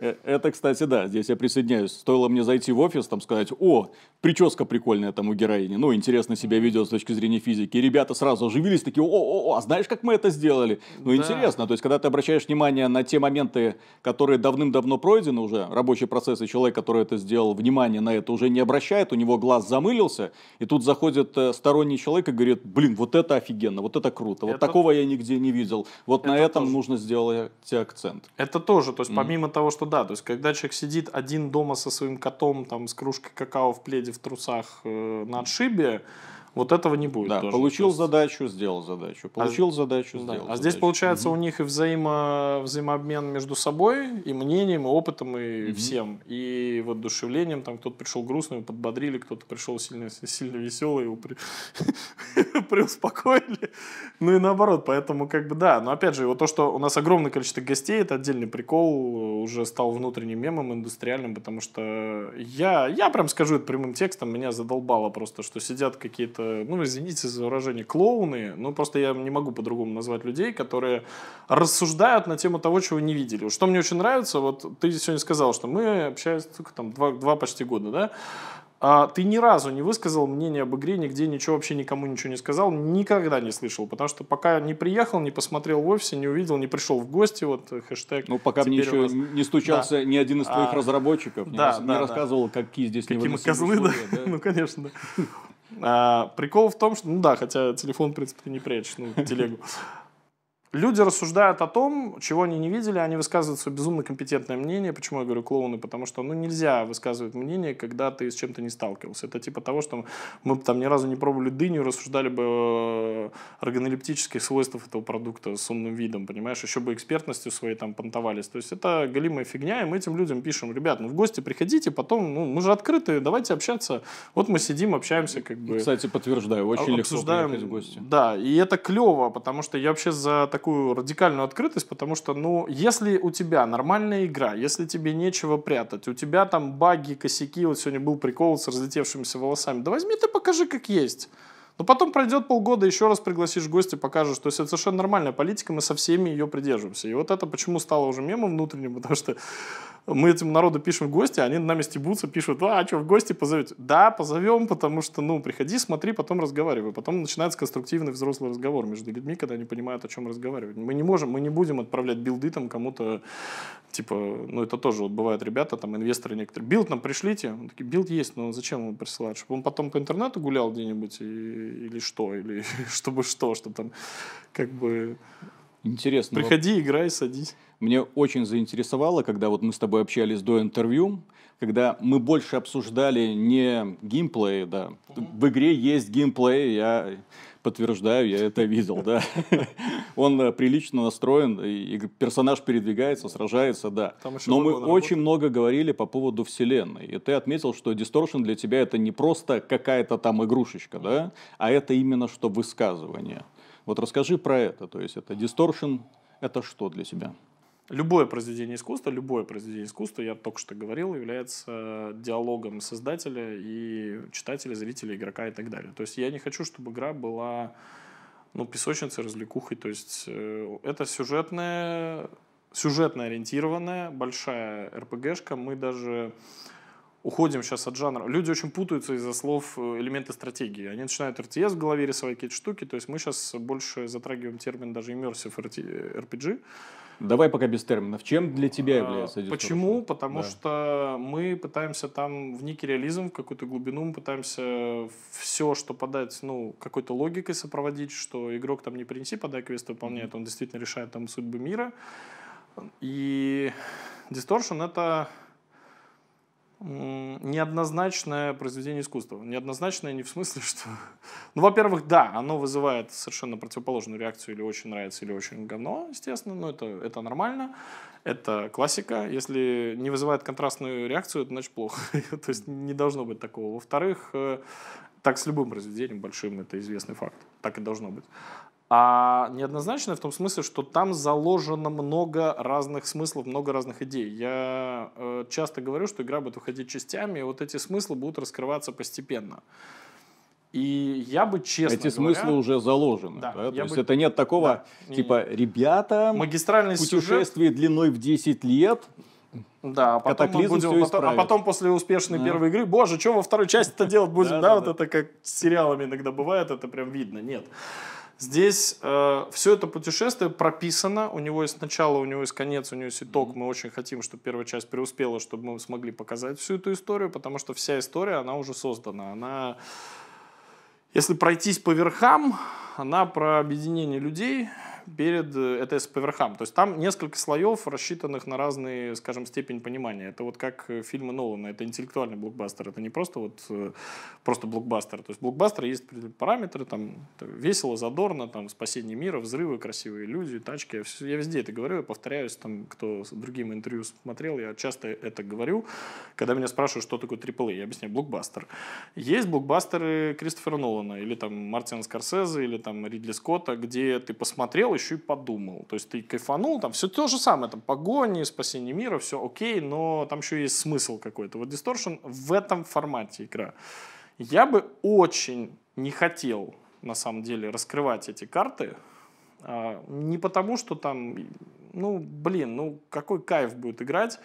Э, это, кстати, да, здесь я присоединяюсь. Стоило мне зайти в офис, там сказать, о, прическа прикольная там у героини, ну, интересно себя ведет с точки зрения физики. И ребята сразу оживились, такие, о, о, о, а знаешь, как мы это сделали? Ну, интересно, то есть, когда ты обращаешь внимание на те моменты, которые давным-давно пройдены уже, рабочий процесс, и человек, который это сделал, внимание на это уже уже не обращает, у него глаз замылился, и тут заходит э, сторонний человек и говорит, блин, вот это офигенно, вот это круто, вот это... такого я нигде не видел, вот это на этом тоже. нужно сделать акцент. Это тоже, то есть mm. помимо того, что да, то есть когда человек сидит один дома со своим котом, там, с кружкой какао в пледе, в трусах э, на отшибе, вот этого не будет. Да, тоже. получил есть... задачу, сделал задачу. Получил а, задачу, сделал. Да. А задачу. здесь получается угу. у них и взаимо, взаимообмен между собой, и мнением, и опытом, и угу. всем. И воодушевлением. Там кто-то пришел грустный, его подбодрили, кто-то пришел сильно, сильно веселый, его при... приуспокоили. Ну и наоборот, поэтому как бы да. Но опять же, вот то, что у нас огромное количество гостей, это отдельный прикол, уже стал внутренним мемом индустриальным, потому что я, я прям скажу это прямым текстом, меня задолбало просто, что сидят какие-то ну, извините за выражение, клоуны, ну, просто я не могу по-другому назвать людей, которые рассуждают на тему того, чего не видели. Что мне очень нравится, вот ты сегодня сказал, что мы общаемся только там два, два почти года, да, А, ты ни разу не высказал мнение об игре, нигде ничего, вообще никому ничего не сказал, никогда не слышал, потому что пока не приехал, не посмотрел в офисе, не увидел, не пришел в гости, вот хэштег. Ну, пока мне еще нас... не стучался да. ни один из твоих а, разработчиков, не, да, рас... да, не да. рассказывал, какие здесь Какие мы козлы, да? да? ну, конечно, да. А, прикол в том, что, ну да, хотя телефон, в принципе, не прячешь, ну, телегу. Люди рассуждают о том, чего они не видели, они высказывают свое безумно компетентное мнение. Почему я говорю клоуны? Потому что ну, нельзя высказывать мнение, когда ты с чем-то не сталкивался. Это типа того, что мы там ни разу не пробовали дыню, рассуждали бы о органолептических свойствах этого продукта с умным видом, понимаешь? Еще бы экспертностью своей там понтовались. То есть это галимая фигня, и мы этим людям пишем, ребят, ну в гости приходите, потом, ну мы же открыты, давайте общаться. Вот мы сидим, общаемся как бы. Кстати, подтверждаю, очень обсуждаем, легко приехать в гости. Да, и это клево, потому что я вообще за так такую радикальную открытость, потому что, ну, если у тебя нормальная игра, если тебе нечего прятать, у тебя там баги, косяки, вот сегодня был прикол с разлетевшимися волосами, да возьми ты покажи, как есть. Но потом пройдет полгода, еще раз пригласишь гостя, покажешь. То есть это совершенно нормальная политика, мы со всеми ее придерживаемся. И вот это почему стало уже мемом внутренним, потому что мы этим народу пишем в гости, они нами стебутся, пишут, а, что, в гости позовете? Да, позовем, потому что, ну, приходи, смотри, потом разговаривай. Потом начинается конструктивный взрослый разговор между людьми, когда они понимают, о чем разговаривать. Мы не можем, мы не будем отправлять билды там кому-то, типа, ну, это тоже вот бывают ребята, там, инвесторы некоторые, билд нам пришлите. Он такие, билд есть, но зачем ему присылать? Чтобы он потом по интернету гулял где-нибудь и, или что? Или чтобы что? Чтобы там, как бы... Интересно. Приходи, играй, садись. Мне очень заинтересовало, когда вот мы с тобой общались до интервью, когда мы больше обсуждали не геймплей, да. В игре есть геймплей, я подтверждаю, я это видел, да. Он э, прилично настроен, и персонаж передвигается, сражается, да. Но мы очень много говорили по поводу вселенной. И ты отметил, что Distortion для тебя это не просто какая-то там игрушечка, да, а это именно что высказывание. Вот расскажи про это. То есть это Distortion, это что для тебя? Любое произведение искусства, любое произведение искусства, я только что говорил, является диалогом создателя и читателя, зрителя, игрока и так далее. То есть я не хочу, чтобы игра была ну, песочницей, развлекухой. То есть э, это сюжетная, сюжетно ориентированная, большая РПГшка. Мы даже уходим сейчас от жанра. Люди очень путаются из-за слов э, элементы стратегии. Они начинают RTS в голове рисовать какие-то штуки. То есть мы сейчас больше затрагиваем термин даже immersive RPG. Давай пока без терминов. Чем для тебя является Distortion? Почему? Потому да. что мы пытаемся там в некий реализм, в какую-то глубину, мы пытаемся все, что подать, ну, какой-то логикой сопроводить, что игрок там не принеси, подай квест выполняет, он действительно решает там судьбы мира. И Distortion — это неоднозначное произведение искусства. Неоднозначное не в смысле, что... Ну, во-первых, да, оно вызывает совершенно противоположную реакцию, или очень нравится, или очень говно, естественно, но это, это нормально, это классика. Если не вызывает контрастную реакцию, это значит плохо. То есть не должно быть такого. Во-вторых, э, так с любым произведением большим, это известный факт. Так и должно быть. А неоднозначно в том смысле, что там заложено много разных смыслов, много разных идей. Я э, часто говорю, что игра будет выходить частями, и вот эти смыслы будут раскрываться постепенно. И я бы честно Эти говоря, смыслы уже заложены. Да, да? То есть бы... это нет такого, да, типа, ребята, магистральный путешествие сюжет... длиной в 10 лет, да, а потом, мы будем, потом, а потом после успешной да. первой игры, боже, что во второй части-то делать будем, да, вот это как с сериалами иногда бывает, это прям видно, нет. Здесь э, все это путешествие прописано, у него есть начало, у него есть конец, у него есть итог. Мы очень хотим, чтобы первая часть преуспела, чтобы мы смогли показать всю эту историю, потому что вся история, она уже создана. Она, если пройтись по верхам, она про объединение людей, перед ETS по верхам. То есть там несколько слоев, рассчитанных на разные, скажем, степень понимания. Это вот как э, фильмы Нолана, это интеллектуальный блокбастер, это не просто вот э, просто блокбастер. То есть блокбастер есть параметры, там весело, задорно, там спасение мира, взрывы, красивые люди, тачки. Я везде это говорю, я повторяюсь, там, кто с другим интервью смотрел, я часто это говорю, когда меня спрашивают, что такое AAA, я объясняю, блокбастер. Есть блокбастеры Кристофера Нолана, или там Мартина Скорсезе, или там Ридли Скотта, где ты посмотрел, еще и подумал. То есть ты кайфанул, там все то же самое, там погони, спасение мира, все окей, но там еще есть смысл какой-то. Вот Distortion в этом формате игра. Я бы очень не хотел, на самом деле, раскрывать эти карты, а, не потому, что там, ну, блин, ну, какой кайф будет играть,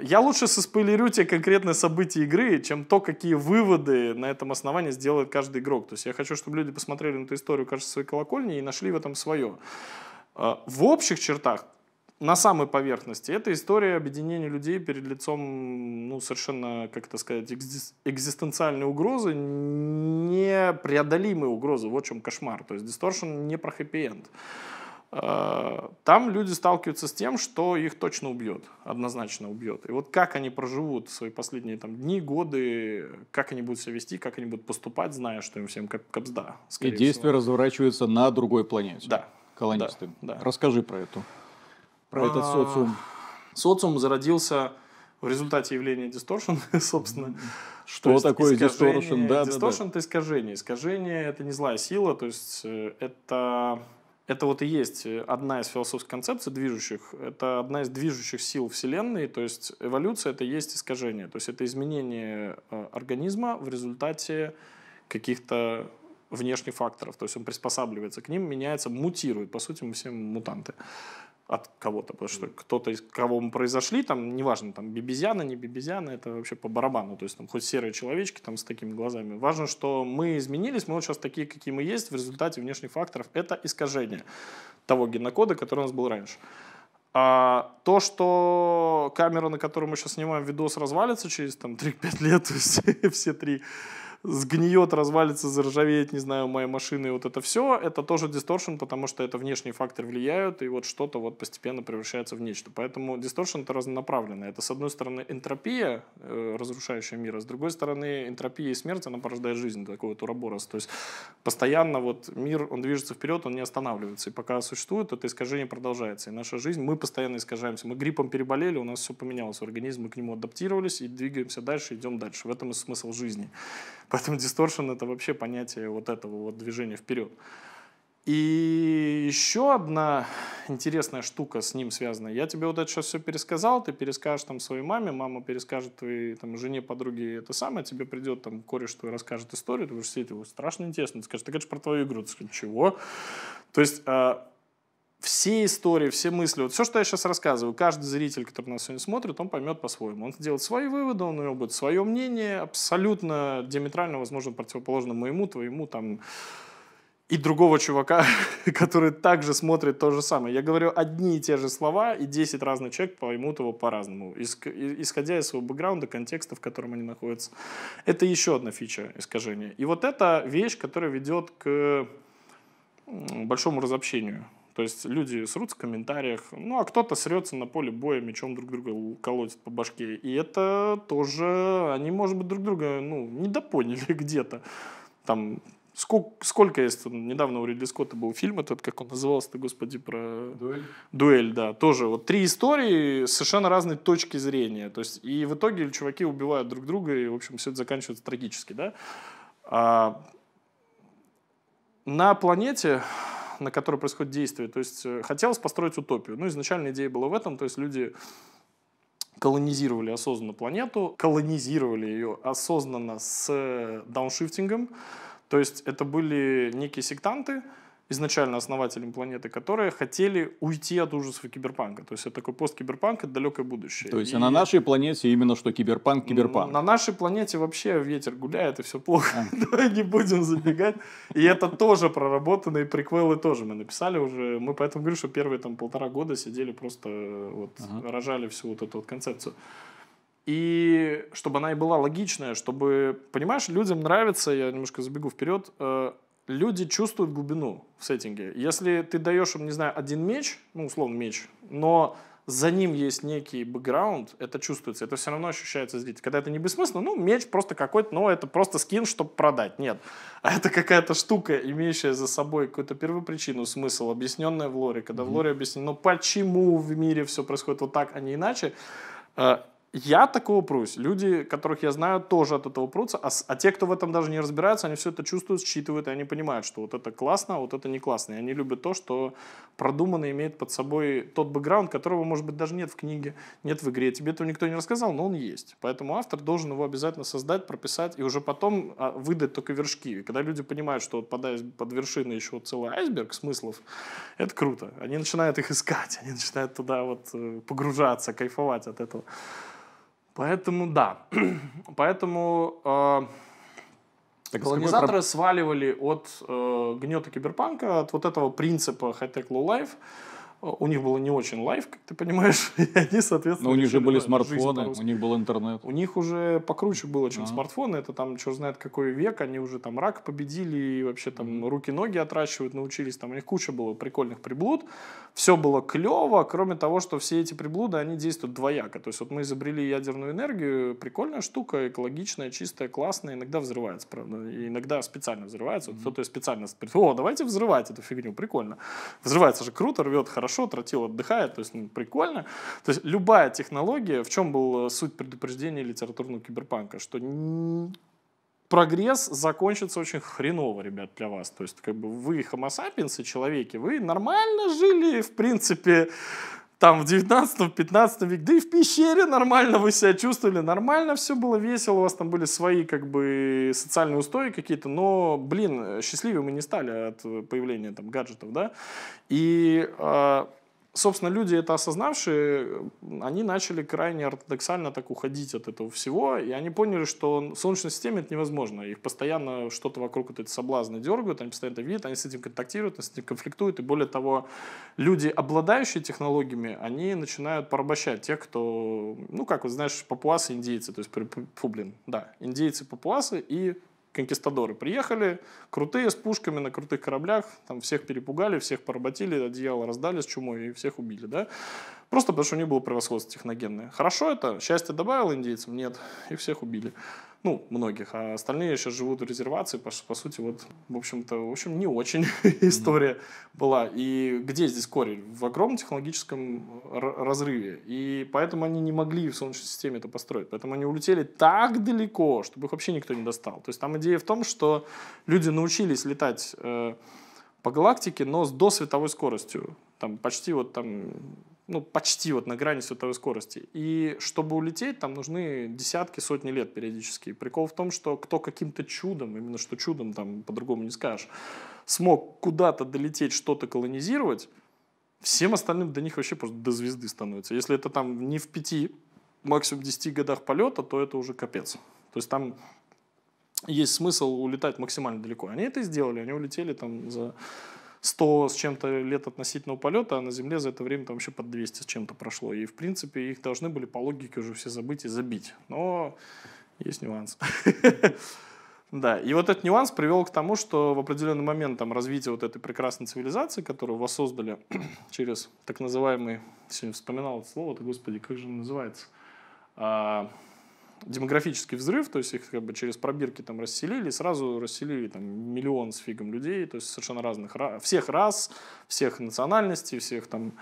я лучше соспойлерю тебе конкретные события игры, чем то, какие выводы на этом основании сделает каждый игрок. То есть я хочу, чтобы люди посмотрели на эту историю, кажется, своей колокольни и нашли в этом свое. Э, в общих чертах на самой поверхности это история объединения людей перед лицом, ну, совершенно, как это сказать, экзистенциальной угрозы, непреодолимой угрозы. Вот в чем кошмар. То есть Distortion не про хэппи-энд. А, там люди сталкиваются с тем, что их точно убьет, однозначно убьет. И вот как они проживут свои последние там, дни, годы, как они будут себя вести, как они будут поступать, зная, что им всем капсда. И действие разворачивается на другой планете. Да. Колонисты. Да, да. Расскажи про эту про этот а, социум? Социум зародился в результате явления distortion, собственно. Что есть такое distortion? Да, distortion да, это искажение. Искажение это не злая сила, то есть э, это это вот и есть одна из философских концепций движущих. Это одна из движущих сил Вселенной. То есть эволюция это и есть искажение. То есть это изменение э, организма в результате каких-то внешних факторов. То есть он приспосабливается к ним, меняется, мутирует. По сути, мы все мутанты от кого-то, потому что кто-то, из кого мы произошли, там, неважно, там, бибизяна, не бибизяна, это вообще по барабану, то есть там хоть серые человечки там с такими глазами. Важно, что мы изменились, мы вот сейчас такие, какие мы есть, в результате внешних факторов, это искажение того генокода, который у нас был раньше. А то, что камера, на которую мы сейчас снимаем видос, развалится через там 3-5 лет, то есть все три сгниет, развалится, заржавеет, не знаю, моя машина и вот это все, это тоже дисторшн, потому что это внешние факторы влияют, и вот что-то вот постепенно превращается в нечто. Поэтому дисторшн это разнонаправленное. Это, с одной стороны, энтропия, э, разрушающая мир, а с другой стороны, энтропия и смерть, она порождает жизнь, такой вот уроборос. То есть постоянно вот мир, он движется вперед, он не останавливается. И пока существует, это искажение продолжается. И наша жизнь, мы постоянно искажаемся. Мы гриппом переболели, у нас все поменялось в организме, мы к нему адаптировались и двигаемся дальше, идем дальше. В этом и смысл жизни. Поэтому дисторшн это вообще понятие вот этого вот движения вперед. И еще одна интересная штука с ним связана. Я тебе вот это сейчас все пересказал, ты перескажешь там своей маме, мама перескажет твоей там, жене, подруге это самое, тебе придет там кореш твой расскажет историю, ты будешь сидеть, страшно интересно, ты скажешь, ты говоришь про твою игру, ты скажешь, чего? То есть а, все истории, все мысли, вот все, что я сейчас рассказываю, каждый зритель, который нас сегодня смотрит, он поймет по-своему. Он сделает свои выводы, он у него будет свое мнение, абсолютно диаметрально, возможно, противоположно моему, твоему, там, и другого чувака, который также смотрит то же самое. Я говорю одни и те же слова, и 10 разных человек поймут его по-разному, исходя из своего бэкграунда, контекста, в котором они находятся. Это еще одна фича искажения. И вот это вещь, которая ведет к большому разобщению то есть люди срут в комментариях, ну а кто-то срется на поле боя, мечом друг друга колотит по башке. И это тоже, они, может быть, друг друга ну, недопоняли где-то. Там Сколько, сколько есть, недавно у Ридли Скотта был фильм этот, как он назывался-то, господи, про... Дуэль? Дуэль, да, тоже. Вот три истории совершенно разной точки зрения. То есть, и в итоге чуваки убивают друг друга, и, в общем, все это заканчивается трагически, да. А, на планете на которой происходит действие. То есть э, хотелось построить утопию. Ну, изначально идея была в этом, то есть люди колонизировали осознанно планету, колонизировали ее осознанно с дауншифтингом. То есть это были некие сектанты, изначально основателем планеты, которые хотели уйти от ужасов киберпанка. То есть это такой посткиберпанк, это далекое будущее. То есть и... на нашей планете именно что киберпанк, киберпанк. На нашей планете вообще ветер гуляет и все плохо. А. Давай не будем забегать. И это тоже проработано, и приквелы тоже мы написали уже. Мы поэтому говорю, что первые там полтора года сидели просто вот рожали всю вот эту вот концепцию. И чтобы она и была логичная, чтобы, понимаешь, людям нравится, я немножко забегу вперед, э, люди чувствуют глубину в сеттинге. Если ты даешь им, не знаю, один меч, ну, условно, меч, но за ним есть некий бэкграунд, это чувствуется, это все равно ощущается зритель. Когда это не бессмысленно, ну, меч просто какой-то, ну, это просто скин, чтобы продать. Нет. А это какая-то штука, имеющая за собой какую-то первопричину, смысл, объясненная в лоре. Когда mm-hmm. в лоре объяснено, почему в мире все происходит вот так, а не иначе, а, я такого прусь. Люди, которых я знаю, тоже от этого прутся. А, а те, кто в этом даже не разбираются, они все это чувствуют, считывают, и они понимают, что вот это классно, а вот это не классно. И они любят то, что продуманно имеет под собой тот бэкграунд, которого, может быть, даже нет в книге, нет в игре. Тебе этого никто не рассказал, но он есть. Поэтому автор должен его обязательно создать, прописать и уже потом а, выдать только вершки. И когда люди понимают, что вот под, под вершиной еще целый айсберг смыслов, это круто. Они начинают их искать, они начинают туда вот э, погружаться, кайфовать от этого. Поэтому да. Поэтому э, колонизаторы какой... сваливали от э, гнета киберпанка, от вот этого принципа high-tech low-life у них было не очень life, как ты понимаешь, и они, соответственно... Но у них же были смартфоны, у них был интернет. У них уже покруче было, чем а. смартфоны. Это там, черт знает, какой век, они уже там рак победили, и вообще там руки-ноги отращивают, научились. Там у них куча было прикольных приблуд. Все было клево, кроме того, что все эти приблуды, они действуют двояко. То есть вот мы изобрели ядерную энергию, прикольная штука, экологичная, чистая, классная, иногда взрывается, правда, и иногда специально взрывается. Mm-hmm. Кто-то специально, о, давайте взрывать эту фигню, прикольно. Взрывается же круто, рвет хорошо хорошо, тротил отдыхает, то есть ну, прикольно. То есть любая технология, в чем была суть предупреждения литературного киберпанка, что прогресс закончится очень хреново, ребят, для вас. То есть, как бы вы homo sapiens, человеки, вы нормально жили, в принципе, там в 19-15 веке, да и в пещере нормально вы себя чувствовали, нормально все было весело, у вас там были свои как бы социальные устои какие-то, но, блин, счастливее мы не стали от появления там гаджетов, да, и э, собственно, люди, это осознавшие, они начали крайне ортодоксально так уходить от этого всего, и они поняли, что в Солнечной системе это невозможно. Их постоянно что-то вокруг вот эти соблазны дергают, они постоянно это видят, они с этим контактируют, они с этим конфликтуют, и более того, люди, обладающие технологиями, они начинают порабощать тех, кто, ну, как вот знаешь, папуасы, индейцы, то есть, фу, блин, да, индейцы, папуасы и конкистадоры приехали, крутые, с пушками на крутых кораблях, там всех перепугали, всех поработили, одеяло раздали с чумой и всех убили, да. Просто потому, что у них было превосходство техногенное. Хорошо это? Счастье добавил индейцам? Нет. Их всех убили ну, многих, а остальные сейчас живут в резервации, по, по сути, вот, в общем-то, в общем, не очень история была. И где здесь корень? В огромном технологическом разрыве. И поэтому они не могли в Солнечной системе это построить. Поэтому они улетели так далеко, чтобы их вообще никто не достал. То есть там идея в том, что люди научились летать э, по галактике, но с досветовой скоростью. Там почти вот там ну, почти вот на грани световой скорости. И чтобы улететь, там нужны десятки, сотни лет периодически. Прикол в том, что кто каким-то чудом, именно что чудом, там по-другому не скажешь, смог куда-то долететь, что-то колонизировать, всем остальным до них вообще просто до звезды становится. Если это там не в пяти, максимум десяти годах полета, то это уже капец. То есть там есть смысл улетать максимально далеко. Они это и сделали, они улетели там за 100 с чем-то лет относительного полета, а на Земле за это время там вообще под 200 с чем-то прошло. И, в принципе, их должны были по логике уже все забыть и забить. Но есть нюанс. Да, и вот этот нюанс привел к тому, что в определенный момент там, развития вот этой прекрасной цивилизации, которую воссоздали через так называемый, сегодня вспоминал это слово, то господи, как же оно называется, а, демографический взрыв, то есть их как бы через пробирки там расселили, сразу расселили там миллион с фигом людей, то есть совершенно разных, всех рас, всех национальностей, всех там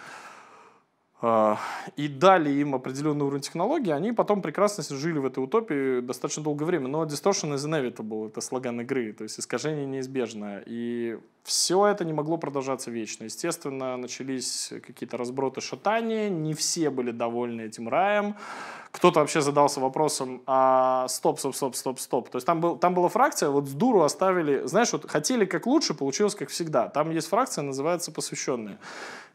а, и дали им определенный уровень технологий, они потом прекрасно жили в этой утопии достаточно долгое время. Но distortion is inevitable, это слоган игры, то есть искажение неизбежно. И все это не могло продолжаться вечно. Естественно, начались какие-то разброты шатания, не все были довольны этим раем. Кто-то вообще задался вопросом, а стоп, стоп, стоп, стоп, стоп. То есть там, был, там была фракция, вот с дуру оставили, знаешь, вот хотели как лучше, получилось как всегда. Там есть фракция, называется посвященная.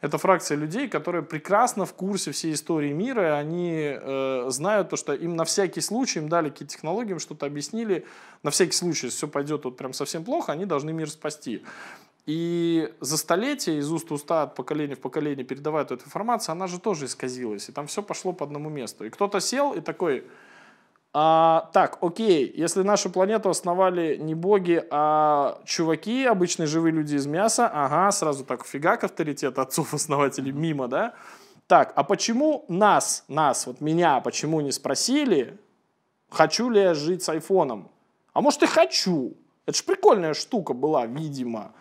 Это фракция людей, которые прекрасно в курсе всей истории мира, и они э, знают то, что им на всякий случай, им дали какие-то технологии, им что-то объяснили, на всякий случай, если все пойдет вот прям совсем плохо, они должны мир спасти. И за столетия из уст в уста, от поколения в поколение передавая эту информацию, она же тоже исказилась. И там все пошло по одному месту. И кто-то сел и такой, а, так, окей, если нашу планету основали не боги, а чуваки, обычные живые люди из мяса, ага, сразу так фигак авторитет отцов-основателей мимо, да? Так, а почему нас, нас, вот меня, почему не спросили, хочу ли я жить с айфоном? А может и хочу. Это же прикольная штука была, видимо.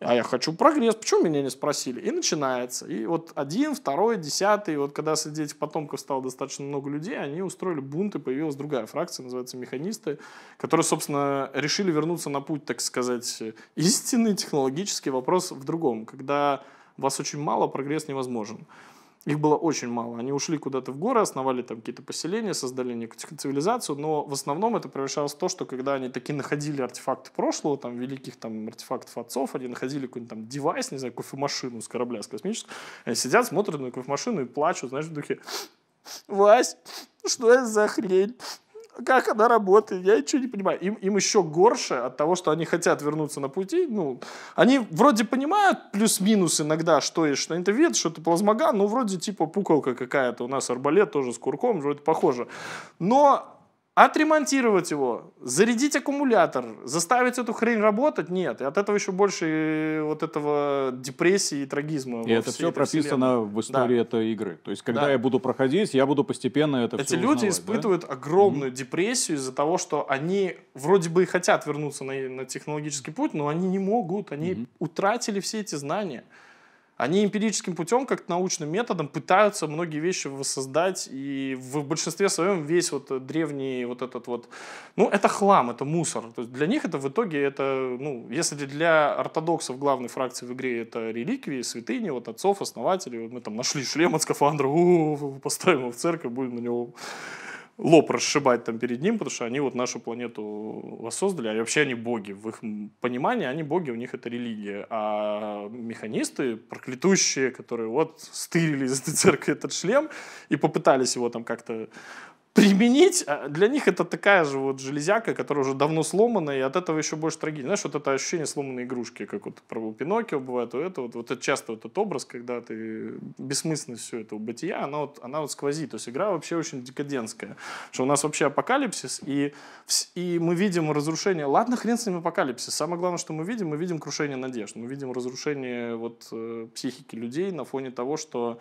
А я хочу прогресс, почему меня не спросили? И начинается. И вот один, второй, десятый, вот когда среди этих потомков стало достаточно много людей, они устроили бунт, и появилась другая фракция, называется механисты, которые, собственно, решили вернуться на путь, так сказать, истинный технологический вопрос в другом. Когда вас очень мало, прогресс невозможен. Их было очень мало. Они ушли куда-то в горы, основали там какие-то поселения, создали некую цивилизацию, но в основном это превращалось в то, что когда они таки находили артефакты прошлого, там, великих там артефактов отцов, они находили какой-нибудь там девайс, не знаю, кофемашину с корабля, с космического, они сидят, смотрят на кофемашину и плачут, знаешь, в духе, Вась, что это за хрень? Как она работает, я ничего не понимаю. Им, им еще горше от того, что они хотят вернуться на пути. Ну, они вроде понимают плюс-минус иногда, что есть, что это видят, что это плазмоган, ну, вроде типа пукалка какая-то, у нас арбалет тоже с курком, вроде похоже. Но отремонтировать его, зарядить аккумулятор, заставить эту хрень работать, нет. И от этого еще больше э, вот этого депрессии и трагизма. И это все прописано вселенной. в истории да. этой игры. То есть, когда да. я буду проходить, я буду постепенно это Эти все люди испытывают да? огромную mm-hmm. депрессию из-за того, что они вроде бы и хотят вернуться на, на технологический путь, но они не могут. Они mm-hmm. утратили все эти знания. Они эмпирическим путем, как научным методом, пытаются многие вещи воссоздать, и в большинстве своем весь вот древний вот этот вот, ну, это хлам, это мусор. То есть для них это в итоге, это, ну, если для ортодоксов главной фракции в игре это реликвии, святыни, вот отцов, основателей, вот мы там нашли шлем от скафандра, поставим его в церковь, будем на него лоб расшибать там перед ним, потому что они вот нашу планету воссоздали, а вообще они боги. В их понимании они боги, у них это религия. А механисты, проклятущие, которые вот стырили из этой церкви этот шлем и попытались его там как-то применить, а для них это такая же вот железяка, которая уже давно сломана, и от этого еще больше трагедии. Знаешь, вот это ощущение сломанной игрушки, как вот про Пиноккио бывает, у этого, вот, вот это часто вот этот образ, когда ты бессмысленность все этого бытия, она вот, она вот сквозит. То есть игра вообще очень декадентская. Что у нас вообще апокалипсис, и, и мы видим разрушение. Ладно, хрен с ним апокалипсис. Самое главное, что мы видим, мы видим крушение надежд. Мы видим разрушение вот, э, психики людей на фоне того, что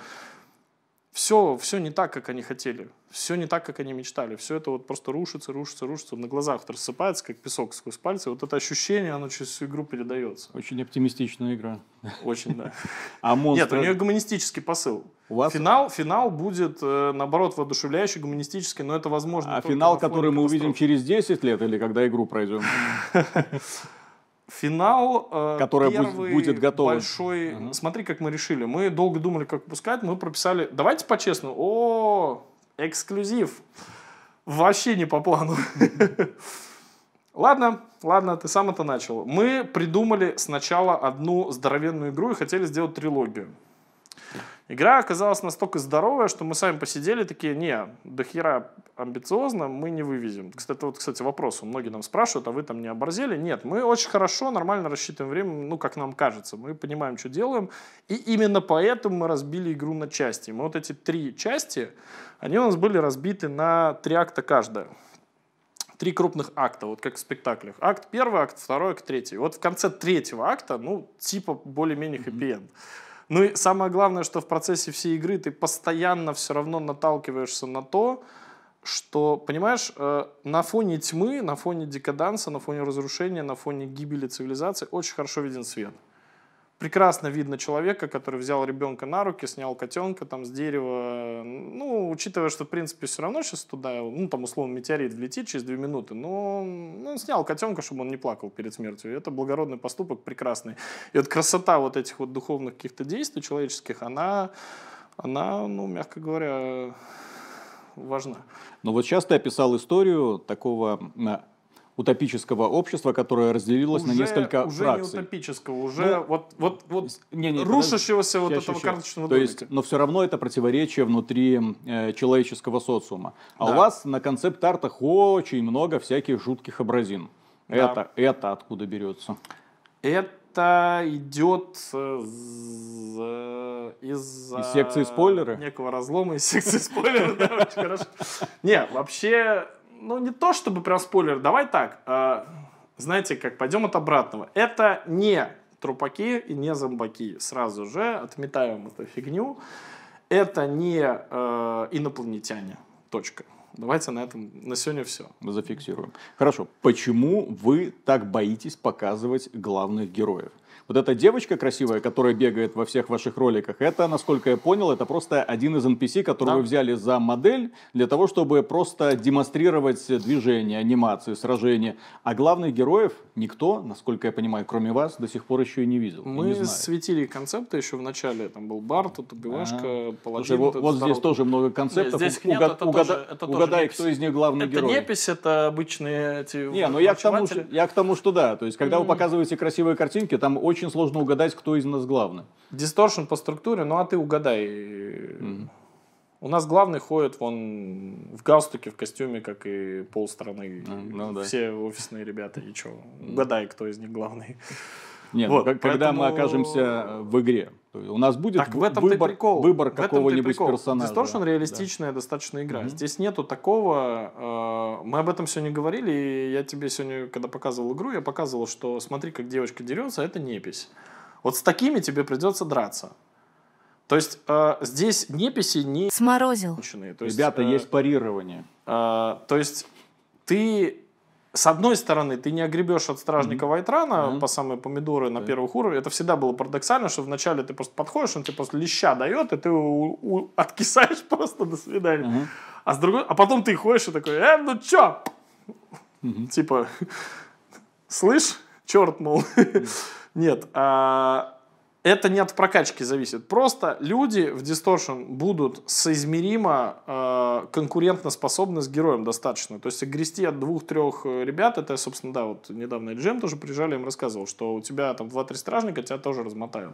все, все не так, как они хотели, все не так, как они мечтали, все это вот просто рушится, рушится, рушится, на глазах рассыпается, как песок сквозь пальцы. Вот это ощущение, оно через всю игру передается. Очень оптимистичная игра. Очень, да. А монстры... Нет, у нее гуманистический посыл. У вас... финал, финал будет, э, наоборот, воодушевляющий, гуманистический, но это возможно. А финал, который мы увидим через 10 лет или когда игру пройдем? Финал э, Которая будет готова. большой. Угу. Смотри, как мы решили. Мы долго думали, как пускать. Мы прописали. Давайте по-честному. О, эксклюзив. Вообще не по плану. Ладно, ладно, ты сам это начал. Мы придумали сначала одну здоровенную игру и хотели сделать трилогию. Игра оказалась настолько здоровая, что мы сами посидели такие, не, до хера амбициозно, мы не вывезем. Кстати, вот, кстати, вопрос, многие нам спрашивают, а вы там не оборзели? Нет, мы очень хорошо, нормально рассчитываем время, ну, как нам кажется. Мы понимаем, что делаем, и именно поэтому мы разбили игру на части. Мы вот эти три части, они у нас были разбиты на три акта каждая три крупных акта, вот как в спектаклях. Акт первый, акт второй, акт третий. Вот в конце третьего акта, ну, типа более-менее хэппи-энд. Ну и самое главное, что в процессе всей игры ты постоянно все равно наталкиваешься на то, что, понимаешь, э, на фоне тьмы, на фоне декаданса, на фоне разрушения, на фоне гибели цивилизации очень хорошо виден свет прекрасно видно человека, который взял ребенка на руки, снял котенка там с дерева. Ну, учитывая, что, в принципе, все равно сейчас туда, ну, там, условно, метеорит влетит через две минуты, но ну, он снял котенка, чтобы он не плакал перед смертью. И это благородный поступок, прекрасный. И вот красота вот этих вот духовных каких-то действий человеческих, она, она, ну, мягко говоря, важна. Но вот сейчас ты описал историю такого утопического общества, которое разделилось уже, на несколько уже фракций. Уже не утопического, уже ну, вот, вот, вот не, не, рушащегося вот этого еще. карточного То домика. Есть, но все равно это противоречие внутри э, человеческого социума. А да. у вас на концепт-артах очень много всяких жутких образин. Да. Это, это откуда берется? Это идет из, из, из секции спойлеры? Некого разлома из секции спойлеры, да, очень хорошо. Не, вообще ну, не то чтобы прям спойлер, давай так. Э, знаете, как, пойдем от обратного. Это не трупаки и не зомбаки. Сразу же отметаем эту фигню. Это не э, инопланетяне. Точка. Давайте на этом на сегодня все. Зафиксируем. Хорошо. Почему вы так боитесь показывать главных героев? Вот эта девочка красивая, которая бегает во всех ваших роликах, это, насколько я понял, это просто один из NPC, который Да. вы взяли за модель для того, чтобы просто демонстрировать движения, анимации, сражения. А главных героев никто, насколько я понимаю, кроме вас, до сих пор еще и не видел. Мы не светили концепты еще в начале. Там был бар, тут убивашка, Ага. паладин. Слушай, вот, вот здесь тоже много концептов. Нет, здесь нет, это угада- тоже- это тоже угадай, непись. кто из них главный Это герой. непись, это обычные эти Не, ну я к, тому, я к тому, что да. То есть, когда вы показываете красивые картинки, там очень сложно угадать, кто из нас главный. Дисторшн по структуре, ну а ты угадай. У нас главный ходит вон в галстуке, в костюме, как и полстраны. ну да. Все офисные ребята. И что? Угадай, кто из них главный. Нет, Вот, когда мы поэтому- окажемся э, в игре, у нас будет Так в и выбор, прикол. выбор какого-нибудь персонажа. Distortion Да. реалистичная достаточно игра. Здесь нету такого. э, мы об этом сегодня говорили, и я тебе сегодня, когда показывал игру, я показывал, что смотри, как девочка дерется, это непись. Вот с такими тебе придется драться. То есть э, здесь неписи не Сморозил. То есть, Ребята, э, есть парирование. то есть ты с одной стороны, ты не огребешь от стражника Вайтрана Мгм. по самые помидоры на Да. первых уровнях. Это всегда было парадоксально, что вначале ты просто подходишь, он тебе просто леща дает, и ты у- у- откисаешь просто до свидания. Мгм. А, с другой, а потом ты ходишь и такой, э, ну чё? Мгм. Типа, слышь, черт, мол. Нет, а, это не от прокачки зависит. Просто люди в Distortion будут соизмеримо э, конкурентно способны с героем достаточно. То есть грести от двух-трех э, ребят, это, собственно, да, вот недавно Джем тоже приезжали, им рассказывал, что у тебя там 2-3 стражника, тебя тоже размотают.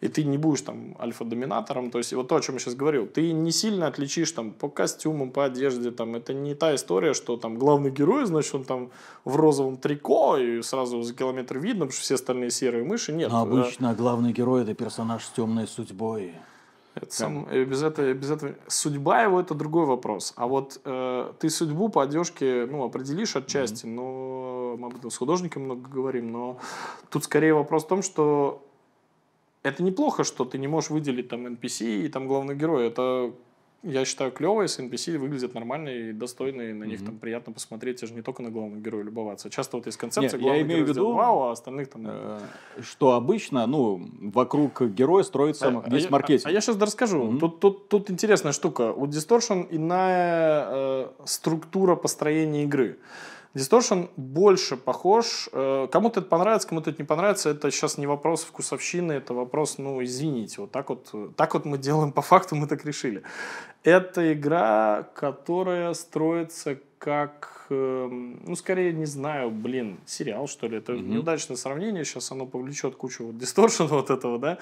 И ты не будешь там альфа-доминатором. То есть вот то, о чем я сейчас говорил. Ты не сильно отличишь там по костюмам, по одежде. Там, это не та история, что там главный герой, значит, он там в розовом трико, и сразу за километр видно, потому что все остальные серые мыши. Нет. Но э, обычно главный герой это персонаж с темной судьбой. это сам- э, без, этого, без этого судьба его это другой вопрос. А вот э, ты судьбу по одежке ну, определишь отчасти, но мы об этом с художником много говорим, но тут скорее вопрос в том, что это неплохо, что ты не можешь выделить там NPC и там главный герой. Это я считаю клево, если NPC выглядят нормально и достойно, и на них там приятно посмотреть, же не только на главного героя любоваться. Часто вот есть концепция, Нет, я имею в виду, вау, а остальных там... Э, Что обычно, ну, вокруг героя строится А- а весь я- маркетинг. А, я сейчас расскажу. Тут, тут интересная штука. У Distortion иная э, структура построения игры. Distortion больше похож. э, кому-то это понравится, кому-то это не понравится. Это сейчас не вопрос вкусовщины, это вопрос, ну, извините. Вот так вот, так вот мы делаем по факту, мы так решили. Это игра, которая строится как, эм, ну, скорее, не знаю, блин, сериал, что ли. Это Мгм. неудачное сравнение. Сейчас оно повлечет кучу вот дисторшена вот этого, да,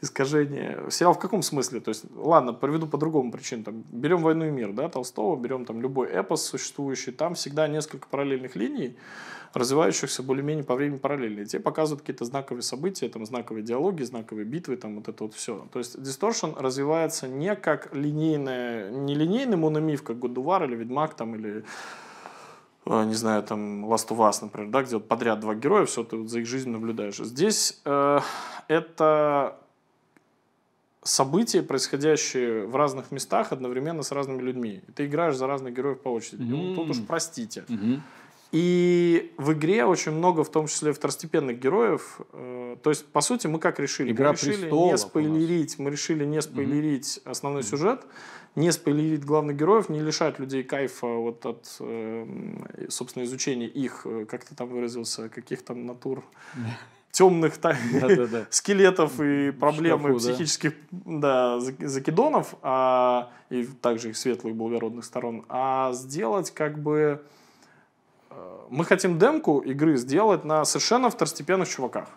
искажения. Сериал в каком смысле? То есть, ладно, приведу по другому причине. Там, берем «Войну и мир», да, Толстого, берем там любой эпос существующий. Там всегда несколько параллельных линий, развивающихся более-менее по времени параллельно. И те показывают какие-то знаковые события, там, знаковые диалоги, знаковые битвы, там, вот это вот все. То есть, Distortion развивается не как линейная, не линейный мономиф, как War или Ведьмак, там, или э, не знаю, там, Last of Us, например, да, где вот подряд два героя, все, ты вот за их жизнью наблюдаешь. Здесь э, это события, происходящие в разных местах одновременно с разными людьми. И ты играешь за разных героев по очереди. Ну, тут уж простите. Мгм. И в игре очень много, в том числе второстепенных героев. Э, то есть, по сути, мы как решили? Игра мы решили не спойлерить, мы решили не спойлерить основной сюжет, не спойлерить главных героев, не лишать людей кайфа вот от, э, собственно, изучения их, э, как ты там выразился, каких там натур темных скелетов и проблемы шкафу, психических да, зак- закидонов, а, и также их светлых благородных сторон, а сделать как бы... э, Мы хотим демку игры сделать на совершенно второстепенных чуваках.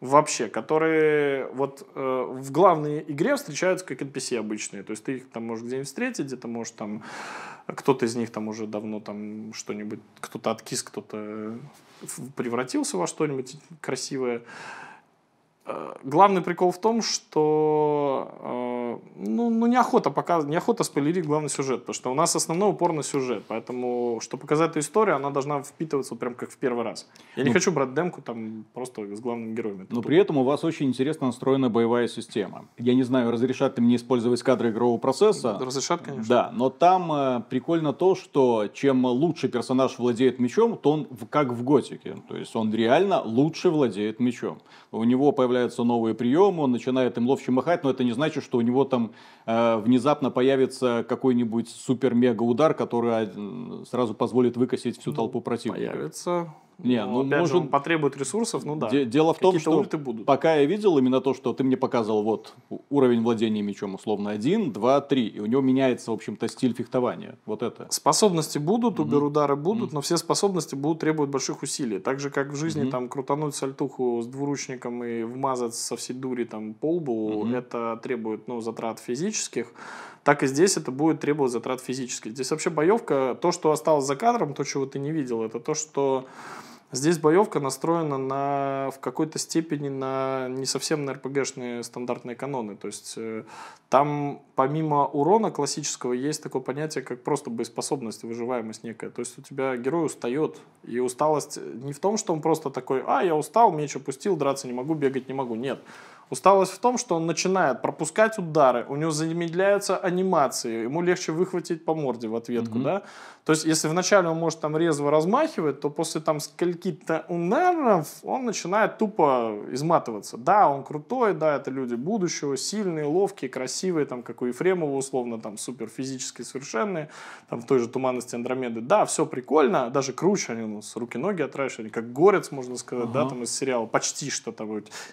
Вообще, которые вот э, в главной игре встречаются как NPC обычные. То есть ты их там можешь где-нибудь встретить, где-то можешь там... Кто-то из них там уже давно там что-нибудь... Кто-то откис, кто-то в- превратился во что-нибудь красивое. Э, Главный прикол в том, что э, ну, ну неохота показывать, неохота спойлерить главный сюжет, потому что у нас основной упор на сюжет, поэтому, чтобы показать эту историю, она должна впитываться прям как в первый раз. Я ну, не хочу брать демку там просто с главными героями. Но при этом у вас очень интересно настроена боевая система. Я не знаю, разрешат ли мне использовать кадры игрового процесса. Разрешат, конечно. Да, но там э, прикольно то, что чем лучше персонаж владеет мечом, то он как в Готике. То есть он реально лучше владеет мечом. У него появляются новые приемы, он начинает им ловче махать, но это не значит, что у него там э, внезапно появится какой-нибудь супер-мега удар, который э, сразу позволит выкосить всю толпу противников. Появится не, ну, опять может... же, он потребует ресурсов, ну да. Дело в том, что будут. пока я видел именно то, что ты мне показывал, вот уровень владения мечом условно один, два, три, и у него меняется, в общем-то, стиль фехтования. Вот это. Способности будут, mm-hmm. убер-удары будут, mm-hmm. но все способности будут требовать больших усилий. Так же, как в жизни mm-hmm. там крутануть сальтуху с двуручником и вмазать со всей дури там по лбу, mm-hmm. это требует ну, затрат физических так и здесь это будет требовать затрат физических. Здесь вообще боевка, то, что осталось за кадром, то, чего ты не видел, это то, что Здесь боевка настроена на, в какой-то степени на не совсем на РПГшные стандартные каноны. То есть э, там помимо урона классического есть такое понятие, как просто боеспособность, выживаемость некая. То есть у тебя герой устает, и усталость не в том, что он просто такой, а, я устал, меч опустил, драться не могу, бегать не могу. Нет. Усталость в том, что он начинает пропускать удары, у него замедляются анимации, ему легче выхватить по морде в ответку, mm-hmm. да. То есть, если вначале он может там резво размахивать, то после там скольки-то ударов он начинает тупо изматываться. Да, он крутой, да, это люди будущего, сильные, ловкие, красивые, там, как у Ефремова, условно, там, супер физически совершенные, там, в той же туманности Андромеды. Да, все прикольно, даже круче, они у нас руки-ноги отращивали, как горец, можно сказать, uh-huh. да, там, из сериала, почти что-то.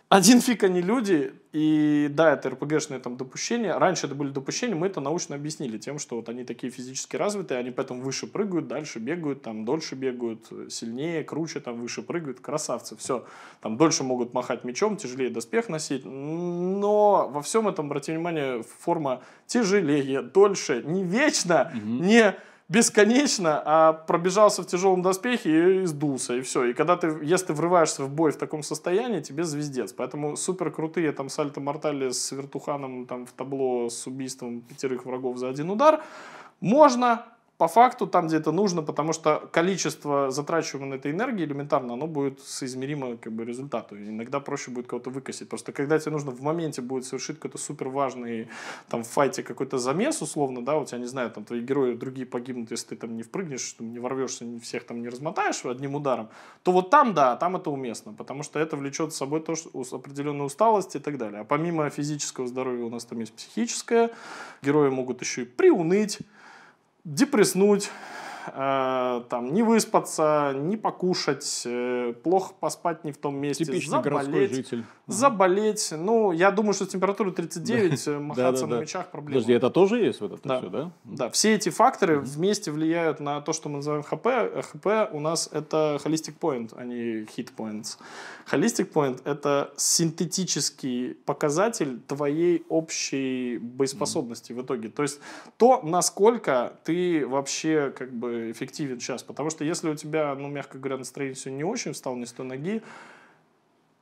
Один фиг они люди, и да, это РПГшные там допущения. Раньше это были допущения, мы это научно объяснили тем, что вот они такие физически развитые, они поэтому выше прыгают, дальше бегают, там дольше бегают, сильнее, круче, там выше прыгают, красавцы, все. Там дольше могут махать мечом, тяжелее доспех носить, но во всем этом, обратите внимание, форма тяжелее, дольше, не вечно, угу. не бесконечно, а пробежался в тяжелом доспехе и сдулся, и все. И когда ты, если ты врываешься в бой в таком состоянии, тебе звездец. Поэтому супер крутые там сальто мортали с вертуханом там в табло с убийством пятерых врагов за один удар можно, по факту там, где это нужно, потому что количество затрачиваемой на этой энергии элементарно, оно будет соизмеримо как бы, результату. иногда проще будет кого-то выкосить. Просто когда тебе нужно в моменте будет совершить какой-то супер важный там, в файте какой-то замес, условно, да, у тебя, не знаю, там твои герои другие погибнут, если ты там не впрыгнешь, не ворвешься, не всех там не размотаешь одним ударом, то вот там, да, там это уместно, потому что это влечет с собой то, что определенную усталость и так далее. А помимо физического здоровья у нас там есть психическое, герои могут еще и приуныть, депресснуть, э, там, не выспаться, не покушать, э, плохо поспать не в том месте, Типичный заболеть, житель. заболеть. Ну, я думаю, что с температурой 39 э, махаться на мечах проблема. Подожди, это тоже есть в этом да. все, да? Да, все эти факторы вместе влияют на то, что мы называем ХП. ХП у нас это holistic point, а не hit points. Holistic point – это синтетический показатель твоей общей боеспособности в итоге. То есть то, насколько ты вообще как бы эффективен сейчас. Потому что если у тебя, ну, мягко говоря, настроение все не очень, встал не с той ноги,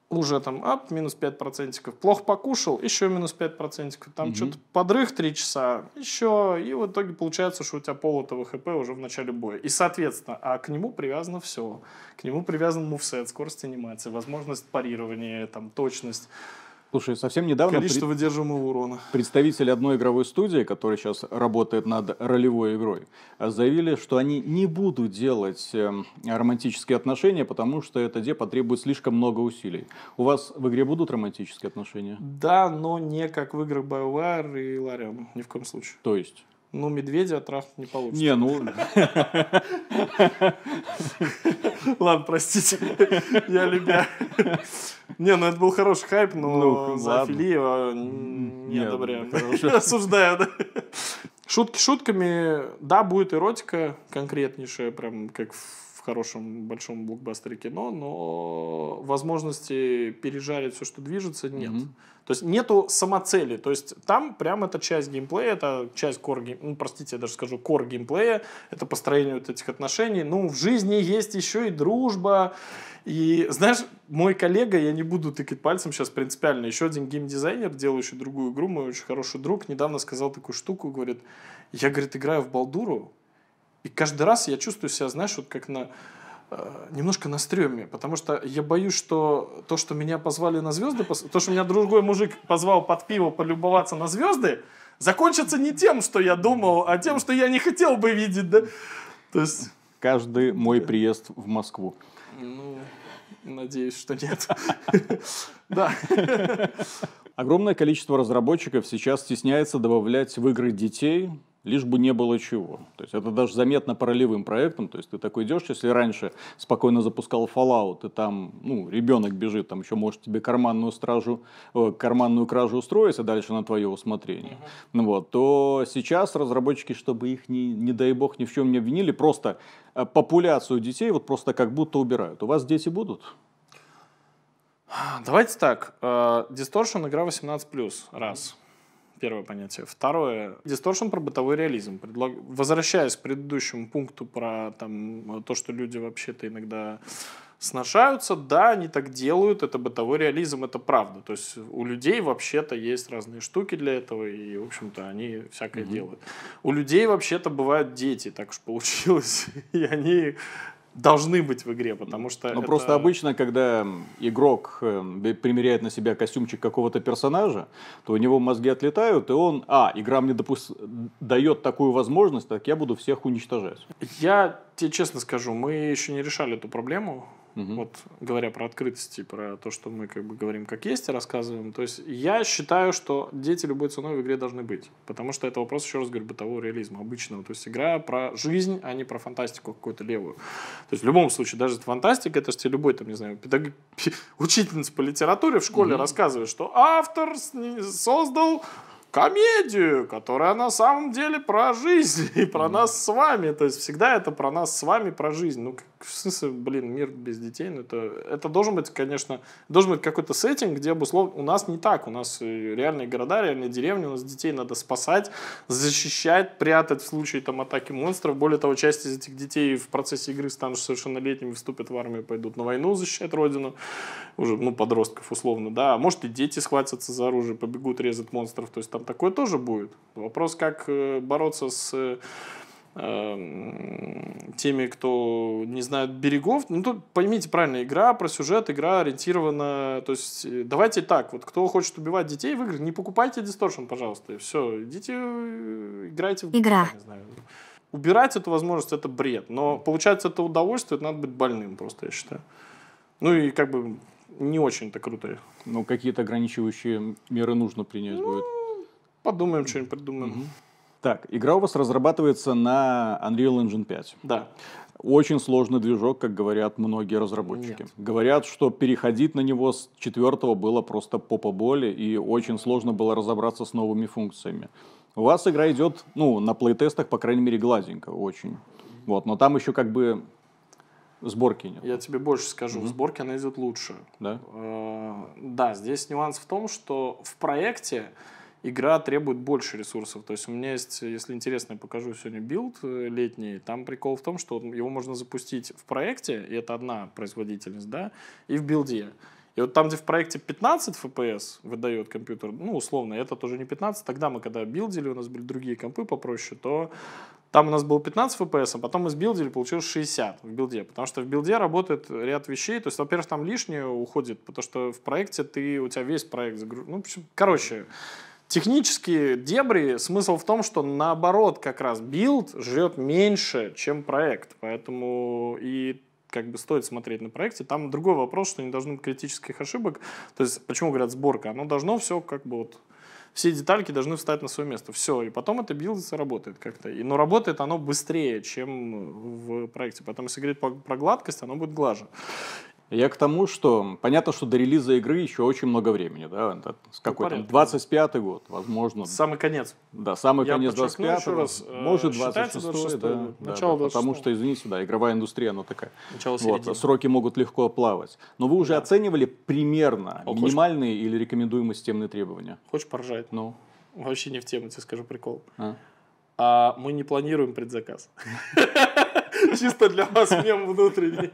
уже там, ап, минус 5%, плохо покушал, еще минус 5%, там угу. что-то подрых 3 часа, еще, и в итоге получается, что у тебя полутого хп уже в начале боя. И, соответственно, а к нему привязано все. К нему привязан мувсет, скорость анимации, возможность парирования, там, точность. Слушай, совсем недавно... Количество пред... выдерживаемого урона. Представители одной игровой студии, которая сейчас работает над ролевой игрой, заявили, что они не будут делать эм, романтические отношения, потому что это где потребует слишком много усилий. У вас в игре будут романтические отношения? Да, но не как в играх BioWare и Larian, ни в коем случае. То есть? Ну, медведя трахнуть не получится. Не, ну... Ладно, простите, я любя. Не, ну это был хороший хайп, но ну, Филиева не одобряю. Осуждаю, да. Шутки шутками, да, будет эротика конкретнейшая, прям как в хорошем большом блокбастере кино, но возможности пережарить все, что движется, нет. Мгм. То есть нету самоцели. То есть там прям это часть геймплея, это часть core game, ну, простите, я даже скажу core геймплея, это построение вот этих отношений. Ну, в жизни есть еще и дружба. И, знаешь, мой коллега, я не буду тыкать пальцем сейчас принципиально, еще один геймдизайнер, делающий другую игру, мой очень хороший друг, недавно сказал такую штуку, говорит, я, говорит, играю в Балдуру, и каждый раз я чувствую себя, знаешь, вот как на э, немножко на стреме, потому что я боюсь, что то, что меня позвали на звезды, то, что меня другой мужик позвал под пиво полюбоваться на звезды, закончится не тем, что я думал, а тем, что я не хотел бы видеть, да? То есть, Каждый мой приезд в Москву. ну, надеюсь, что нет. Да. Огромное количество разработчиков сейчас стесняется добавлять в игры детей, лишь бы не было чего. То есть это даже заметно по ролевым проектам. То есть ты такой идешь, если раньше спокойно запускал Fallout, и там ну, ребенок бежит, там еще может тебе карманную, стражу, э, карманную кражу устроить, а дальше на твое усмотрение. Ну Вот, то сейчас разработчики, чтобы их, не, не дай бог, ни в чем не обвинили, просто э, популяцию детей вот просто как будто убирают. У вас дети будут? Давайте так. э, Distortion игра 18+, раз. Первое понятие. Второе. Distortion про бытовой реализм. Предлаг- Возвращаясь к предыдущему пункту про там, то, что люди вообще-то иногда сношаются, да, они так делают, это бытовой реализм, это правда. То есть у людей вообще-то есть разные штуки для этого, и, в общем-то, они всякое делают. У людей вообще-то бывают дети, так уж получилось, и они должны быть в игре, потому что Ну, это- просто обычно, когда игрок э, бе- примеряет на себя костюмчик какого-то персонажа, то у него мозги отлетают, и он, а, игра мне допус- дает такую возможность, так я буду всех уничтожать. Я тебе честно скажу, мы еще не решали эту проблему. Мгм. Вот говоря про открытость и про то, что мы как бы говорим как есть и рассказываем. То есть я считаю, что дети любой ценой в игре должны быть. Потому что это вопрос, еще раз говорю, бытового реализма, обычного. То есть игра про жизнь, а не про фантастику какую-то левую. То есть в любом случае, даже фантастика, это же тебе любой, там, не знаю, педаг... учительница по литературе в школе рассказывает, что автор создал комедию, которая на самом деле про жизнь и про нас с вами. То есть всегда это про нас с вами, про жизнь. Ну, в смысле, блин, мир без детей, ну, это, это должен быть, конечно, должен быть какой-то сеттинг, где обуслов... У нас не так. У нас э, реальные города, реальные деревни, у нас детей надо спасать, защищать, прятать в случае там атаки монстров. Более того, часть из этих детей в процессе игры станут совершеннолетними, вступят в армию, пойдут на войну защищать родину. Уже, ну, подростков условно, да. А может и дети схватятся за оружие, побегут резать монстров. То есть там такое тоже будет. Вопрос, как э, бороться с э, теми, кто не знает берегов. Ну, тут поймите правильно, игра про сюжет, игра ориентирована... То есть, э, давайте так, вот кто хочет убивать детей в играх, не покупайте Distortion, пожалуйста, и все. Идите, э, играйте в... Игра. Не знаю. Убирать эту возможность – это бред. Но получать это удовольствие, это надо быть больным просто, я считаю. Ну и как бы не очень-то круто. Ну, какие-то ограничивающие меры нужно принять будет. Подумаем, что-нибудь придумаем. Так, игра у вас разрабатывается на Unreal Engine 5. Да. Очень сложный движок, как говорят многие разработчики. Нет. Говорят, что переходить на него с четвертого было просто попа боли, и очень сложно было разобраться с новыми функциями. У вас игра идет, ну, на плейтестах, по крайней мере, гладенько очень. Вот, но там еще как бы сборки нет, Я тебе больше скажу, в сборке она идет лучше. да? Э, Да, здесь нюанс в том, что в проекте игра требует больше ресурсов. То есть у меня есть, если интересно, я покажу сегодня билд э, летний. Там прикол в том, что его можно запустить в проекте, и это одна производительность, да, и в билде. И вот там, где в проекте 15 FPS выдает компьютер, ну, условно, это тоже не 15. Тогда мы, когда билдили, у нас были другие компы попроще, то там у нас было 15 FPS, а потом мы сбилдили, получилось 60 в билде. Потому что в билде работает ряд вещей. То есть, во-первых, там лишнее уходит, потому что в проекте ты, у тебя весь проект загружен. Ну, короче, технические дебри, смысл в том, что наоборот как раз билд жрет меньше, чем проект. Поэтому и как бы стоит смотреть на проекте. Там другой вопрос, что не должно быть критических ошибок. То есть, почему говорят сборка? Оно должно все как бы вот все детальки должны встать на свое место. Все. И потом это билд работает как-то. И, но работает оно быстрее, чем в проекте. Поэтому, если говорить по- про гладкость, оно будет глаже. Я к тому, что понятно, что до релиза игры еще очень много времени, да, это с какой там, 25-й год, возможно. Самый конец. Да, самый Я конец подчеркну 25 еще раз, э, может считайте 26 да, 26-й, да, начало да, потому 26-го. что, извините, да, игровая индустрия, она такая. Начало Вот, сроки могут легко плавать. Но вы уже Да. оценивали примерно хочешь- минимальные или рекомендуемые системные требования? Хочешь поржать? Ну, Вообще не в тему, тебе скажу прикол. а? А мы не планируем предзаказ. Чисто для вас мем внутренний.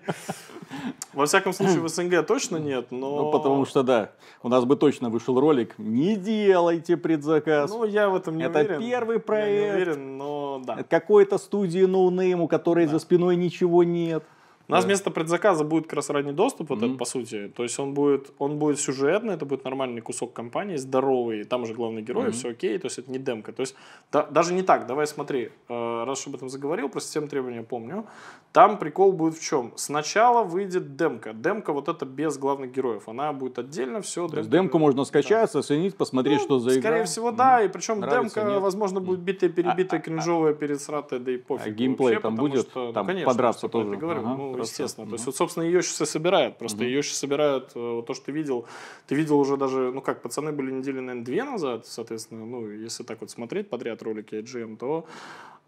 Во всяком случае, в СНГ точно нет, но... Ну, потому что, да, у нас бы точно вышел ролик «Не делайте предзаказ». Ну, я в этом не Это уверен. первый Я не проект. уверен, но да. Это какой-то студии ноунейм, у которой за спиной ничего нет. У нас Да. вместо предзаказа будет как раз ранний доступ, вот Мгм. это по сути. То есть он будет, он будет сюжетный, это будет нормальный кусок кампании, здоровый, там уже главный герой, Мгм. все окей, то есть это не демка. То есть да- даже не так, давай смотри, э, раз об этом заговорил, про систему требования помню, там прикол будет в чем? Сначала выйдет демка. Демка вот это без главных героев, она будет отдельно, все. То есть демку можно скачать, оценить, посмотреть, что за игра. Ну, Скорее всего, да, и причем Нравится, демка, нет? возможно, будет битая, перебитая, кринжовая, пересратая, да и пофиг. А геймплей вообще, там будет? что, ну, Там конечно, подраться я тоже? говорю, Ага, ну, естественно. То есть, вот, собственно, ее сейчас и собирают. Просто Мгм. ее сейчас собирают, э, вот то, что ты видел. Ты видел уже даже, ну как, пацаны были недели, наверное, две назад, соответственно, ну, если так вот смотреть подряд ролики IGM, то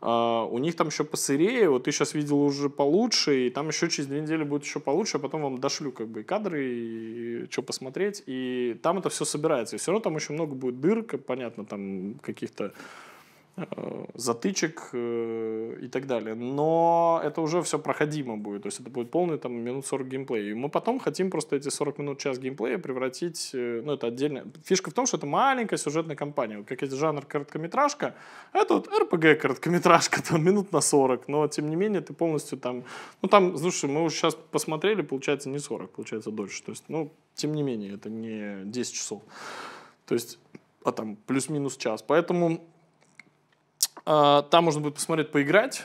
а, у них там еще посырее, вот ты сейчас видел уже получше, и там еще через две недели будет еще получше, а потом вам дошлю как бы и кадры, и что посмотреть, и там это все собирается. И все равно там очень много будет дыр, как понятно, там каких-то затычек э, и так далее. Но это уже все проходимо будет. То есть это будет полный там минут 40 геймплея. И мы потом хотим просто эти 40 минут, час геймплея превратить, э, ну это отдельно. Фишка в том, что это маленькая сюжетная кампания. Вот как есть жанр короткометражка, это вот РПГ короткометражка, там минут на 40. Но тем не менее ты полностью там... Ну там, слушай, мы уже сейчас посмотрели, получается не 40, получается дольше. То есть, ну, тем не менее, это не 10 часов. То есть, а там плюс-минус час. Поэтому Там можно будет посмотреть, поиграть.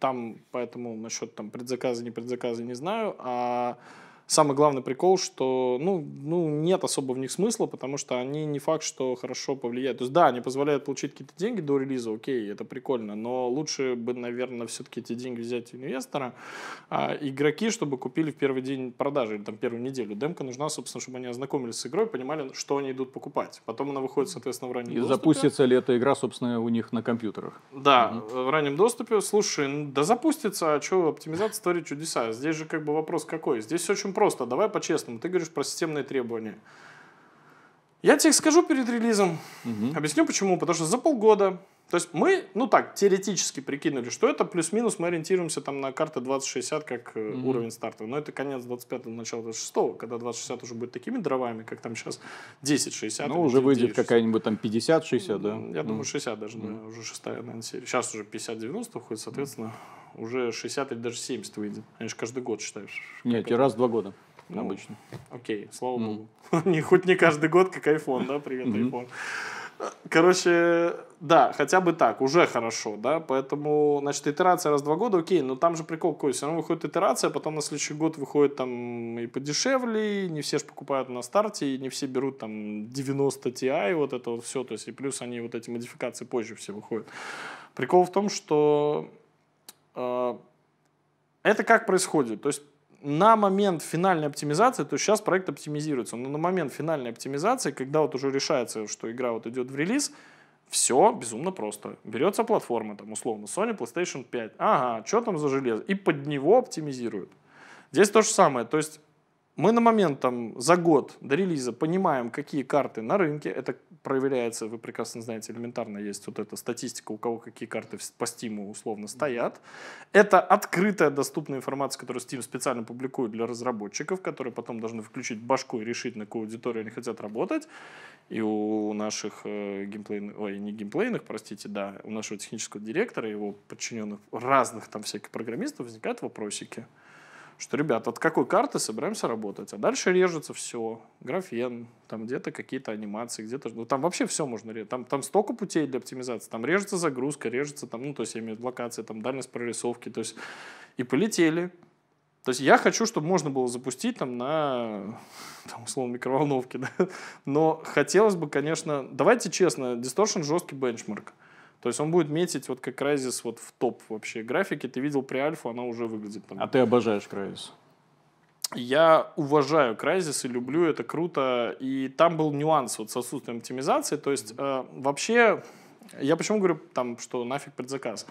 Там, поэтому насчет там предзаказа, не предзаказа не знаю. А самый главный прикол, что ну, ну, нет особо в них смысла, потому что они не факт, что хорошо повлияют. То есть, да, они позволяют получить какие-то деньги до релиза, окей, это прикольно, но лучше бы, наверное, все-таки эти деньги взять у инвестора. А игроки, чтобы купили в первый день продажи или там первую неделю. Демка нужна, собственно, чтобы они ознакомились с игрой, понимали, что они идут покупать. Потом она выходит, соответственно, в раннем И доступе. запустится ли эта игра, собственно, у них на компьютерах? Да, в раннем доступе. Слушай, да запустится, а что, оптимизация творит чудеса. Здесь же как бы вопрос какой? Здесь очень просто. Давай по-честному. Ты говоришь про системные требования. Я тебе их скажу перед релизом. Мгм. Объясню почему. Потому что за полгода, то есть мы, ну так, теоретически прикинули, что это плюс-минус мы ориентируемся там на карты 2060 как Мгм. уровень старта. Но это конец 25-го, начало 26-го, когда 2060 уже будет такими дровами, как там сейчас 1060. Ну, уже выйдет 960. какая-нибудь там 50-60, да? Я Ну. думаю, 60 даже, да, уже шестая, наверное, серия. Сейчас уже 50-90 выходит, соответственно, уже 60 или даже 70 выйдет. Они же каждый год считаешь. Нет, это? раз в два года Ну, обычно. Окей, слава Мгм. богу. Не, хоть не каждый год, как iPhone, да, привет, Мгм. iPhone. Короче, да, хотя бы так, уже хорошо, да, поэтому, значит, итерация раз в два года, окей, но там же прикол какой, все равно выходит итерация, потом на следующий год выходит там и подешевле, и не все же покупают на старте, и не все берут там 90 Ti, вот это вот все, то есть и плюс они вот эти модификации позже все выходят. Прикол в том, что это как происходит, то есть на момент финальной оптимизации, то есть сейчас проект оптимизируется, но на момент финальной оптимизации, когда вот уже решается, что игра вот идет в релиз, все безумно просто. Берется платформа, там, условно, Sony PlayStation 5. Ага, что там за железо? И под него оптимизируют. Здесь то же самое. То есть мы на момент там, за год до релиза понимаем, какие карты на рынке. Это проверяется, вы прекрасно знаете, элементарно есть вот эта статистика, у кого какие карты по Steam условно стоят. Это открытая доступная информация, которую Steam специально публикует для разработчиков, которые потом должны включить башку и решить, на какую аудиторию они хотят работать. И у наших э, геймплейных, ой, не геймплейных, простите, да, у нашего технического директора, его подчиненных разных там всяких программистов возникают вопросики что, ребят, от какой карты собираемся работать? А дальше режется все. Графен, там где-то какие-то анимации, где-то... Ну, там вообще все можно резать. Там, там столько путей для оптимизации. Там режется загрузка, режется там, ну, то есть я имею в виду локация, там дальность прорисовки, то есть и полетели. То есть я хочу, чтобы можно было запустить там на, там, условно, микроволновке, да? Но хотелось бы, конечно, давайте честно, Distortion жесткий бенчмарк. То есть он будет метить вот как Crysis вот в топ вообще графики. Ты видел при альфа, она уже выглядит там. А ты обожаешь Crysis. я уважаю Crysis и люблю, это круто. И там был нюанс вот с отсутствием оптимизации. То есть э, вообще, я почему говорю, там, что нафиг предзаказ?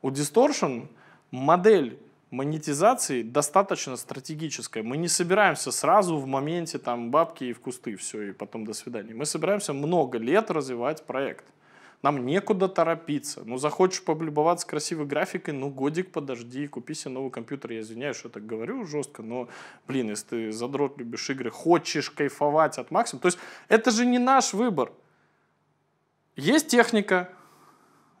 У Distortion модель монетизации достаточно стратегическая. Мы не собираемся сразу в моменте там бабки и в кусты, все, и потом до свидания. Мы собираемся много лет развивать проект. Нам некуда торопиться. Ну, захочешь полюбоваться красивой графикой, ну, годик подожди, купи себе новый компьютер. Я извиняюсь, что я так говорю жестко, но, блин, если ты задрот, любишь игры, хочешь кайфовать от максимума, то есть это же не наш выбор. Есть техника,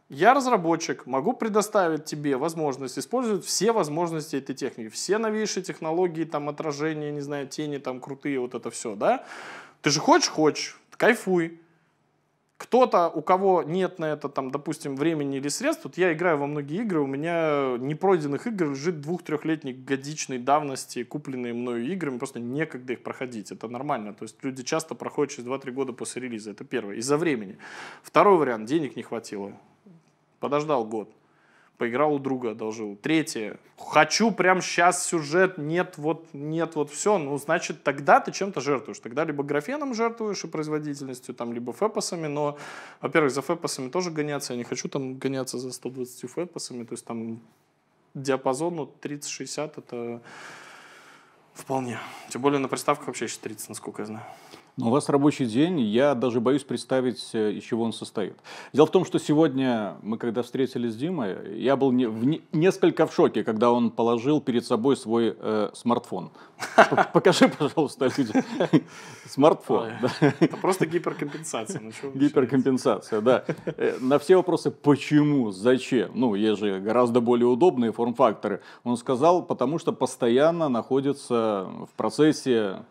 я разработчик, могу предоставить тебе возможность использовать все возможности этой техники, все новейшие технологии, там, отражения, не знаю, тени, там, крутые, вот это все, да? Ты же хочешь, хочешь, кайфуй. Кто-то, у кого нет на это, там, допустим, времени или средств, вот я играю во многие игры, у меня непройденных игр лежит двух-трехлетней годичной давности, купленные мною игры, мне просто некогда их проходить, это нормально, то есть люди часто проходят через 2-3 года после релиза, это первое, из-за времени. Второй вариант, денег не хватило, подождал год поиграл у друга, одолжил. Третье, хочу прям сейчас сюжет, нет, вот, нет, вот все, ну, значит, тогда ты чем-то жертвуешь. Тогда либо графеном жертвуешь и производительностью, там, либо фэпосами, но, во-первых, за фэпосами тоже гоняться, я не хочу там гоняться за 120 фэпосами, то есть там диапазон ну, 30-60 это вполне. Тем более на приставках вообще еще 30, насколько я знаю. У вас рабочий день, я даже боюсь представить, э, из чего он состоит. Дело в том, что сегодня мы, когда встретились с Димой, я был не, в, не, несколько в шоке, когда он положил перед собой свой э, смартфон. Покажи, пожалуйста, людям. Смартфон. Это просто гиперкомпенсация. Ну, гиперкомпенсация, да. Э, на все вопросы, почему, зачем, ну, есть же гораздо более удобные форм-факторы. Он сказал, потому что постоянно находится в процессе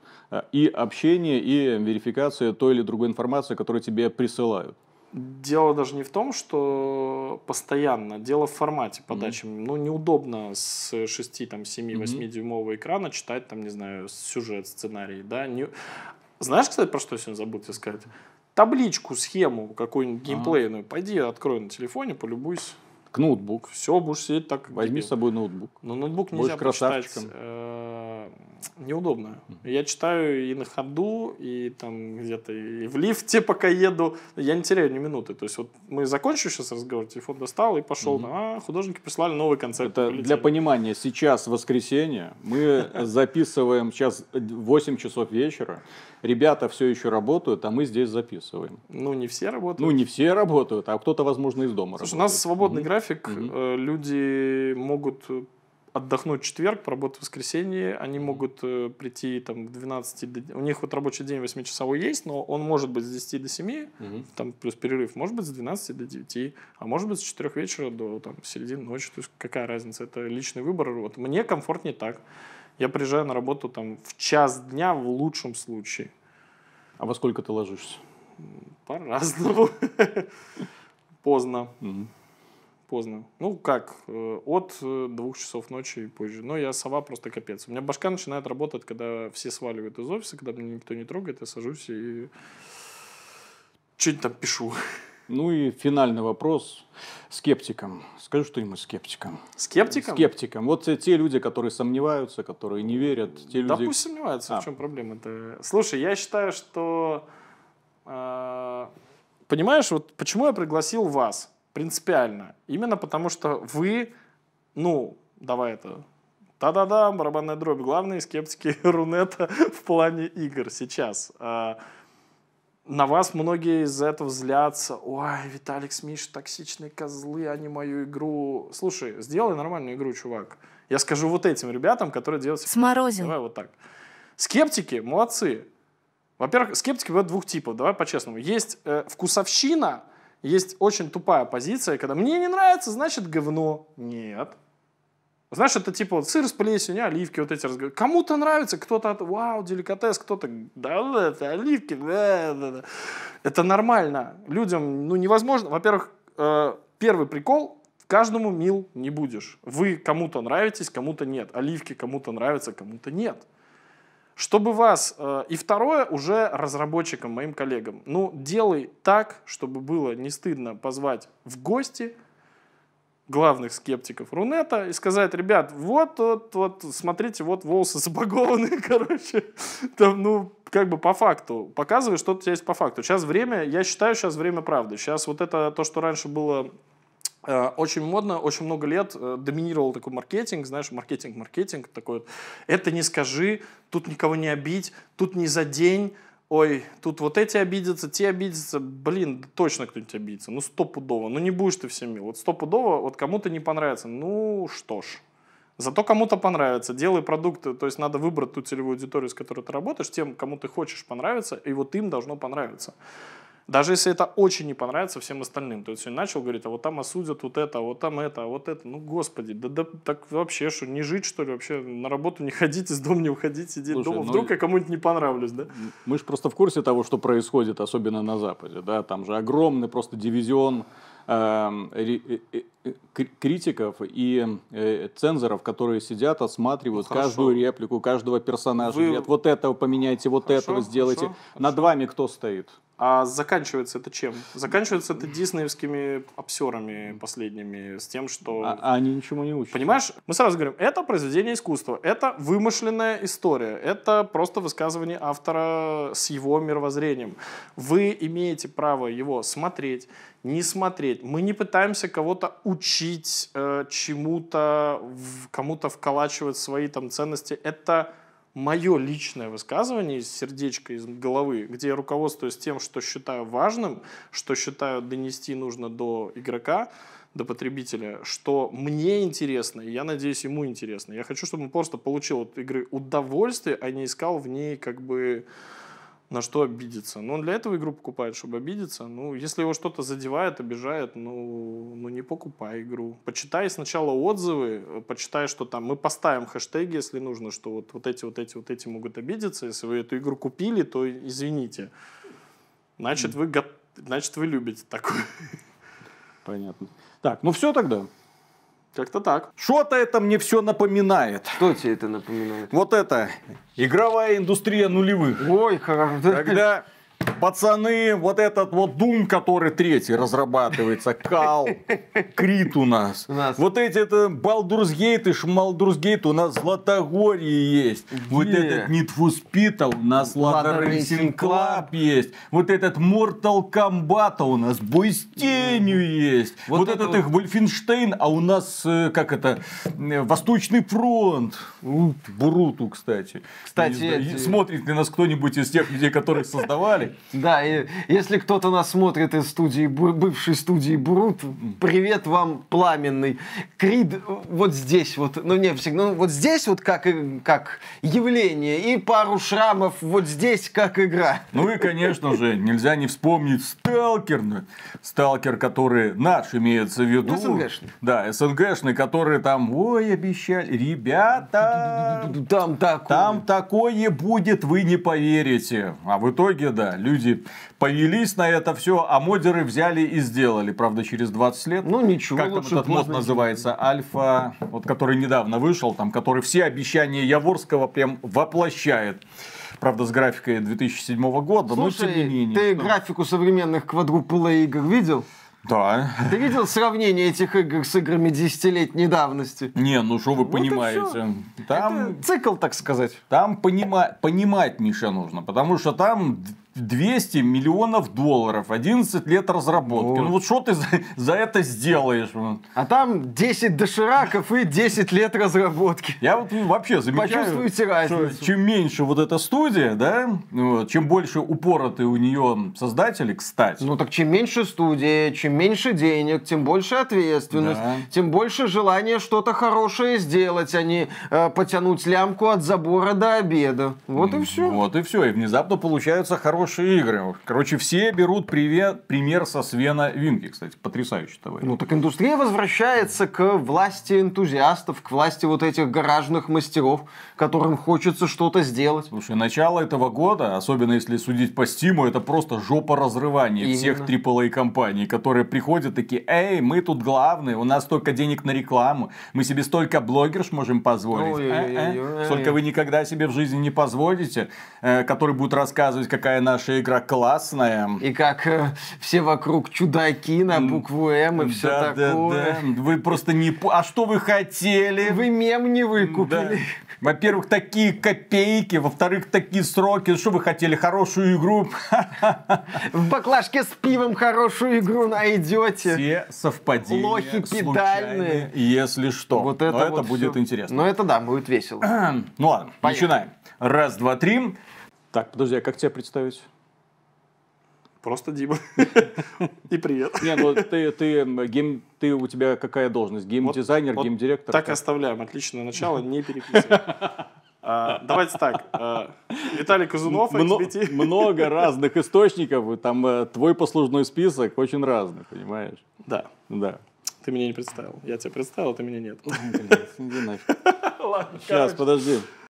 и общение, и верификация той или другой информации, которую тебе присылают. Дело даже не в том, что постоянно, дело в формате подачи. Mm-hmm. Ну, неудобно с 6, там, 7, 8 mm-hmm. дюймового экрана читать, там, не знаю, сюжет, сценарий, да. Не... Знаешь, кстати, про что я сегодня забыл тебе сказать? Табличку, схему какую-нибудь геймплейную, ага. пойди открой на телефоне, полюбуйся. К ноутбук. Все, будешь сидеть так. Возьми с собой ноутбук. Но ноутбук нельзя Будешь почитать. Э, неудобно. Я читаю и на ходу, и там где-то и в лифте, пока еду. Я не теряю ни минуты. То есть вот мы закончили сейчас разговор, телефон достал и пошел. А, художники прислали новый концерт. Это для понимания. Сейчас воскресенье. Мы записываем сейчас 8 часов вечера. Ребята все еще работают, а мы здесь записываем. Ну, не все работают. Ну, не все работают, а кто-то, возможно, из дома Слушай, работает. у нас свободный график. Угу. Люди могут отдохнуть в четверг, поработать в воскресенье, они могут э, прийти там в 12, до... у них вот рабочий день 8-часовой есть, но он может быть с 10 до 7, угу. там плюс перерыв, может быть с 12 до 9, а может быть с 4 вечера до там, середины ночи, то есть какая разница, это личный выбор, вот мне комфортнее так. Я приезжаю на работу там в час дня в лучшем случае. А во сколько ты ложишься? По-разному. Поздно. Поздно. Ну как, э, от э, двух часов ночи и позже. Но я сова просто капец. У меня башка начинает работать, когда все сваливают из офиса, когда меня никто не трогает, я сажусь и что-нибудь там пишу. Ну и финальный вопрос скептикам. Скажи что-нибудь скептикам. Скептикам? Скептикам. Вот те люди, которые сомневаются, которые не верят. Те да люди... пусть сомневаются, а. в чем проблема-то. Слушай, я считаю, что... Э, понимаешь, вот почему я пригласил вас принципиально? Именно потому, что вы, ну, давай это Та-да-да, барабанная дробь. Главные скептики Рунета в плане игр сейчас. А, на вас многие из-за этого злятся. Ой, Виталик с токсичные козлы, они мою игру... Слушай, сделай нормальную игру, чувак. Я скажу вот этим ребятам, которые делают... Сморозил. Давай вот так. Скептики молодцы. Во-первых, скептики бывают двух типов, давай по-честному. Есть э, вкусовщина, есть очень тупая позиция, когда мне не нравится, значит говно. Нет. Знаешь, это типа вот сыр с плесенью, оливки, вот эти разговоры. Кому-то нравится, кто-то, вау, деликатес, кто-то, да, это оливки, да, да, да. Это нормально. Людям, ну, невозможно. Во-первых, э, первый прикол, каждому мил не будешь. Вы кому-то нравитесь, кому-то нет. Оливки кому-то нравятся, кому-то нет. Чтобы вас... Э, и второе, уже разработчикам, моим коллегам. Ну, делай так, чтобы было не стыдно позвать в гости – главных скептиков Рунета и сказать, ребят, вот, вот, вот, смотрите, вот волосы забагованные, короче. Там, ну, как бы по факту. Показывай, что у тебя есть по факту. Сейчас время, я считаю, сейчас время правды. Сейчас вот это то, что раньше было очень модно, очень много лет э, доминировал такой маркетинг, знаешь, маркетинг, маркетинг такой. Это не скажи, тут никого не обидь, тут не за день, ой, тут вот эти обидятся, те обидятся, блин, точно кто-нибудь обидится, ну стопудово, ну не будешь ты всем мил, вот стопудово, вот кому-то не понравится, ну что ж, Зато кому-то понравится. Делай продукты, то есть надо выбрать ту целевую аудиторию, с которой ты работаешь, тем, кому ты хочешь понравиться, и вот им должно понравиться. Даже если это очень не понравится всем остальным. То есть он начал говорить, а вот там осудят вот это, а вот там это, а вот это. Ну, господи, да, да так вообще что, не жить, что ли? Вообще на работу не ходить, из дома не уходить, сидеть Слушай, дома. Ну, Вдруг я кому-нибудь не понравлюсь, да? Мы же просто в курсе того, что происходит, особенно на Западе. Да? Там же огромный просто дивизион эм, э, э, критиков и э, цензоров, которые сидят, осматривают ну, каждую реплику, каждого персонажа. Вы... Говорят, вот это поменяйте, вот хорошо, этого сделайте. Хорошо, Над хорошо. вами кто стоит? А заканчивается это чем? Заканчивается это диснеевскими обсерами последними, с тем, что... А, а они ничему не учат. Понимаешь? Мы сразу говорим, это произведение искусства, это вымышленная история, это просто высказывание автора с его мировоззрением. Вы имеете право его смотреть, не смотреть. Мы не пытаемся кого-то учить э, чему-то, кому-то вколачивать свои там ценности. Это мое личное высказывание из сердечка, из головы, где я руководствуюсь тем, что считаю важным, что считаю донести нужно до игрока, до потребителя, что мне интересно, и я надеюсь, ему интересно. Я хочу, чтобы он просто получил от игры удовольствие, а не искал в ней как бы на что обидеться. Но он для этого игру покупает, чтобы обидеться. Ну, если его что-то задевает, обижает, ну, ну не покупай игру. Почитай сначала отзывы, почитай, что там мы поставим хэштеги, если нужно, что вот, вот эти, вот эти, вот эти могут обидеться. Если вы эту игру купили, то извините. Значит, вы, значит, вы любите такую. Понятно. Так, ну все тогда. Как-то так. Что-то это мне все напоминает. Что тебе это напоминает? Вот это игровая индустрия нулевых. Ой, как... Когда Пацаны, вот этот вот Doom, который третий разрабатывается, Кал, Крит у нас. у нас. Вот эти это Baldur's Gate и Шмалдурс Гейт у нас Златогорье есть. Где? Вот этот Need for Speed у нас Lada Racing Club есть. Вот этот Mortal Kombat у нас Бой с тенью есть. Вот, вот этот вот... их Вольфенштейн, а у нас, э, как это, э, Восточный фронт. Буруту, кстати. Кстати, эти... смотрит ли нас кто-нибудь из тех людей, которые создавали? Да, и если кто-то нас смотрит из студии, бывшей студии Брут, привет вам пламенный. Крид вот здесь вот, ну не всегда, ну вот здесь вот как, как явление, и пару шрамов вот здесь как игра. Ну и, конечно же, нельзя не вспомнить Сталкер. Сталкер, который наш имеется в виду. СНГшный. Да, СНГшный, который там, ой, обещали, ребята, там такое. Там такое будет, вы не поверите. А в итоге, да, люди повелись на это все, а модеры взяли и сделали. Правда, через 20 лет. Ну, ничего. Как там этот мод называется? Альфа, вот который недавно вышел, там, который все обещания Яворского прям воплощает. Правда, с графикой 2007 года, Слушай, но тем не менее. ты что? графику современных квадруплей игр видел? Да. Ты видел сравнение этих игр с играми десятилетней давности? Не, ну что вы вот понимаете? Там Это цикл, так сказать. Там понима... понимать, Миша, нужно, потому что там 200 миллионов долларов, 11 лет разработки. Вот. Ну вот что ты за, за это сделаешь? А там 10 дошираков и 10 лет разработки. Я вот вообще замечаю, Почувствуйте разницу. что чем меньше вот эта студия, да, вот, чем больше упоротые у нее создатели, кстати. Ну так чем меньше студия, чем меньше денег, тем больше ответственность, да. тем больше желания что-то хорошее сделать, а не э, потянуть лямку от забора до обеда. Вот и все. Вот и все. И внезапно получаются хорошие хорошие игры. Короче, все берут привет, пример со Свена Винки, кстати, потрясающий товарищ. Ну так индустрия возвращается к власти энтузиастов, к власти вот этих гаражных мастеров, которым хочется что-то сделать. Слушай, начало этого года, особенно если судить по Стиму, это просто жопа разрывания Именно. всех AAA компаний, которые приходят такие, эй, мы тут главные, у нас столько денег на рекламу, мы себе столько блогерш можем позволить. Э -э. Столько вы никогда себе в жизни не позволите, э, который будет рассказывать, какая она наша игра классная. И как э, все вокруг чудаки на букву М и все Да, да, такое. да. Вы просто не... А что вы хотели? Вы мем не Да. выкупили. Во-первых, такие копейки, во-вторых, такие сроки. Что вы хотели? Хорошую игру? В баклажке с пивом хорошую игру найдете. Все совпадения Лохи педальные. если что. Вот это Но вот это будет всё. интересно. Но это да, будет весело. Ну ладно, Поехали. начинаем. Раз, два, три. Так, подожди, а как тебя представить? Просто Дима. И привет. Не, ну ты, ты, гейм, ты у тебя какая должность? Геймдизайнер, Вот геймдиректор? Так Как? оставляем. Отличное начало, не переписываем. А, Давайте так. а, Виталий Казунов, Мно- XBT. много разных источников, там э, твой послужной список очень разный, понимаешь? Да, Да. ты меня не представил. Я тебя представил, а ты меня нет. Нафиг. Ладно, Сейчас, подожди.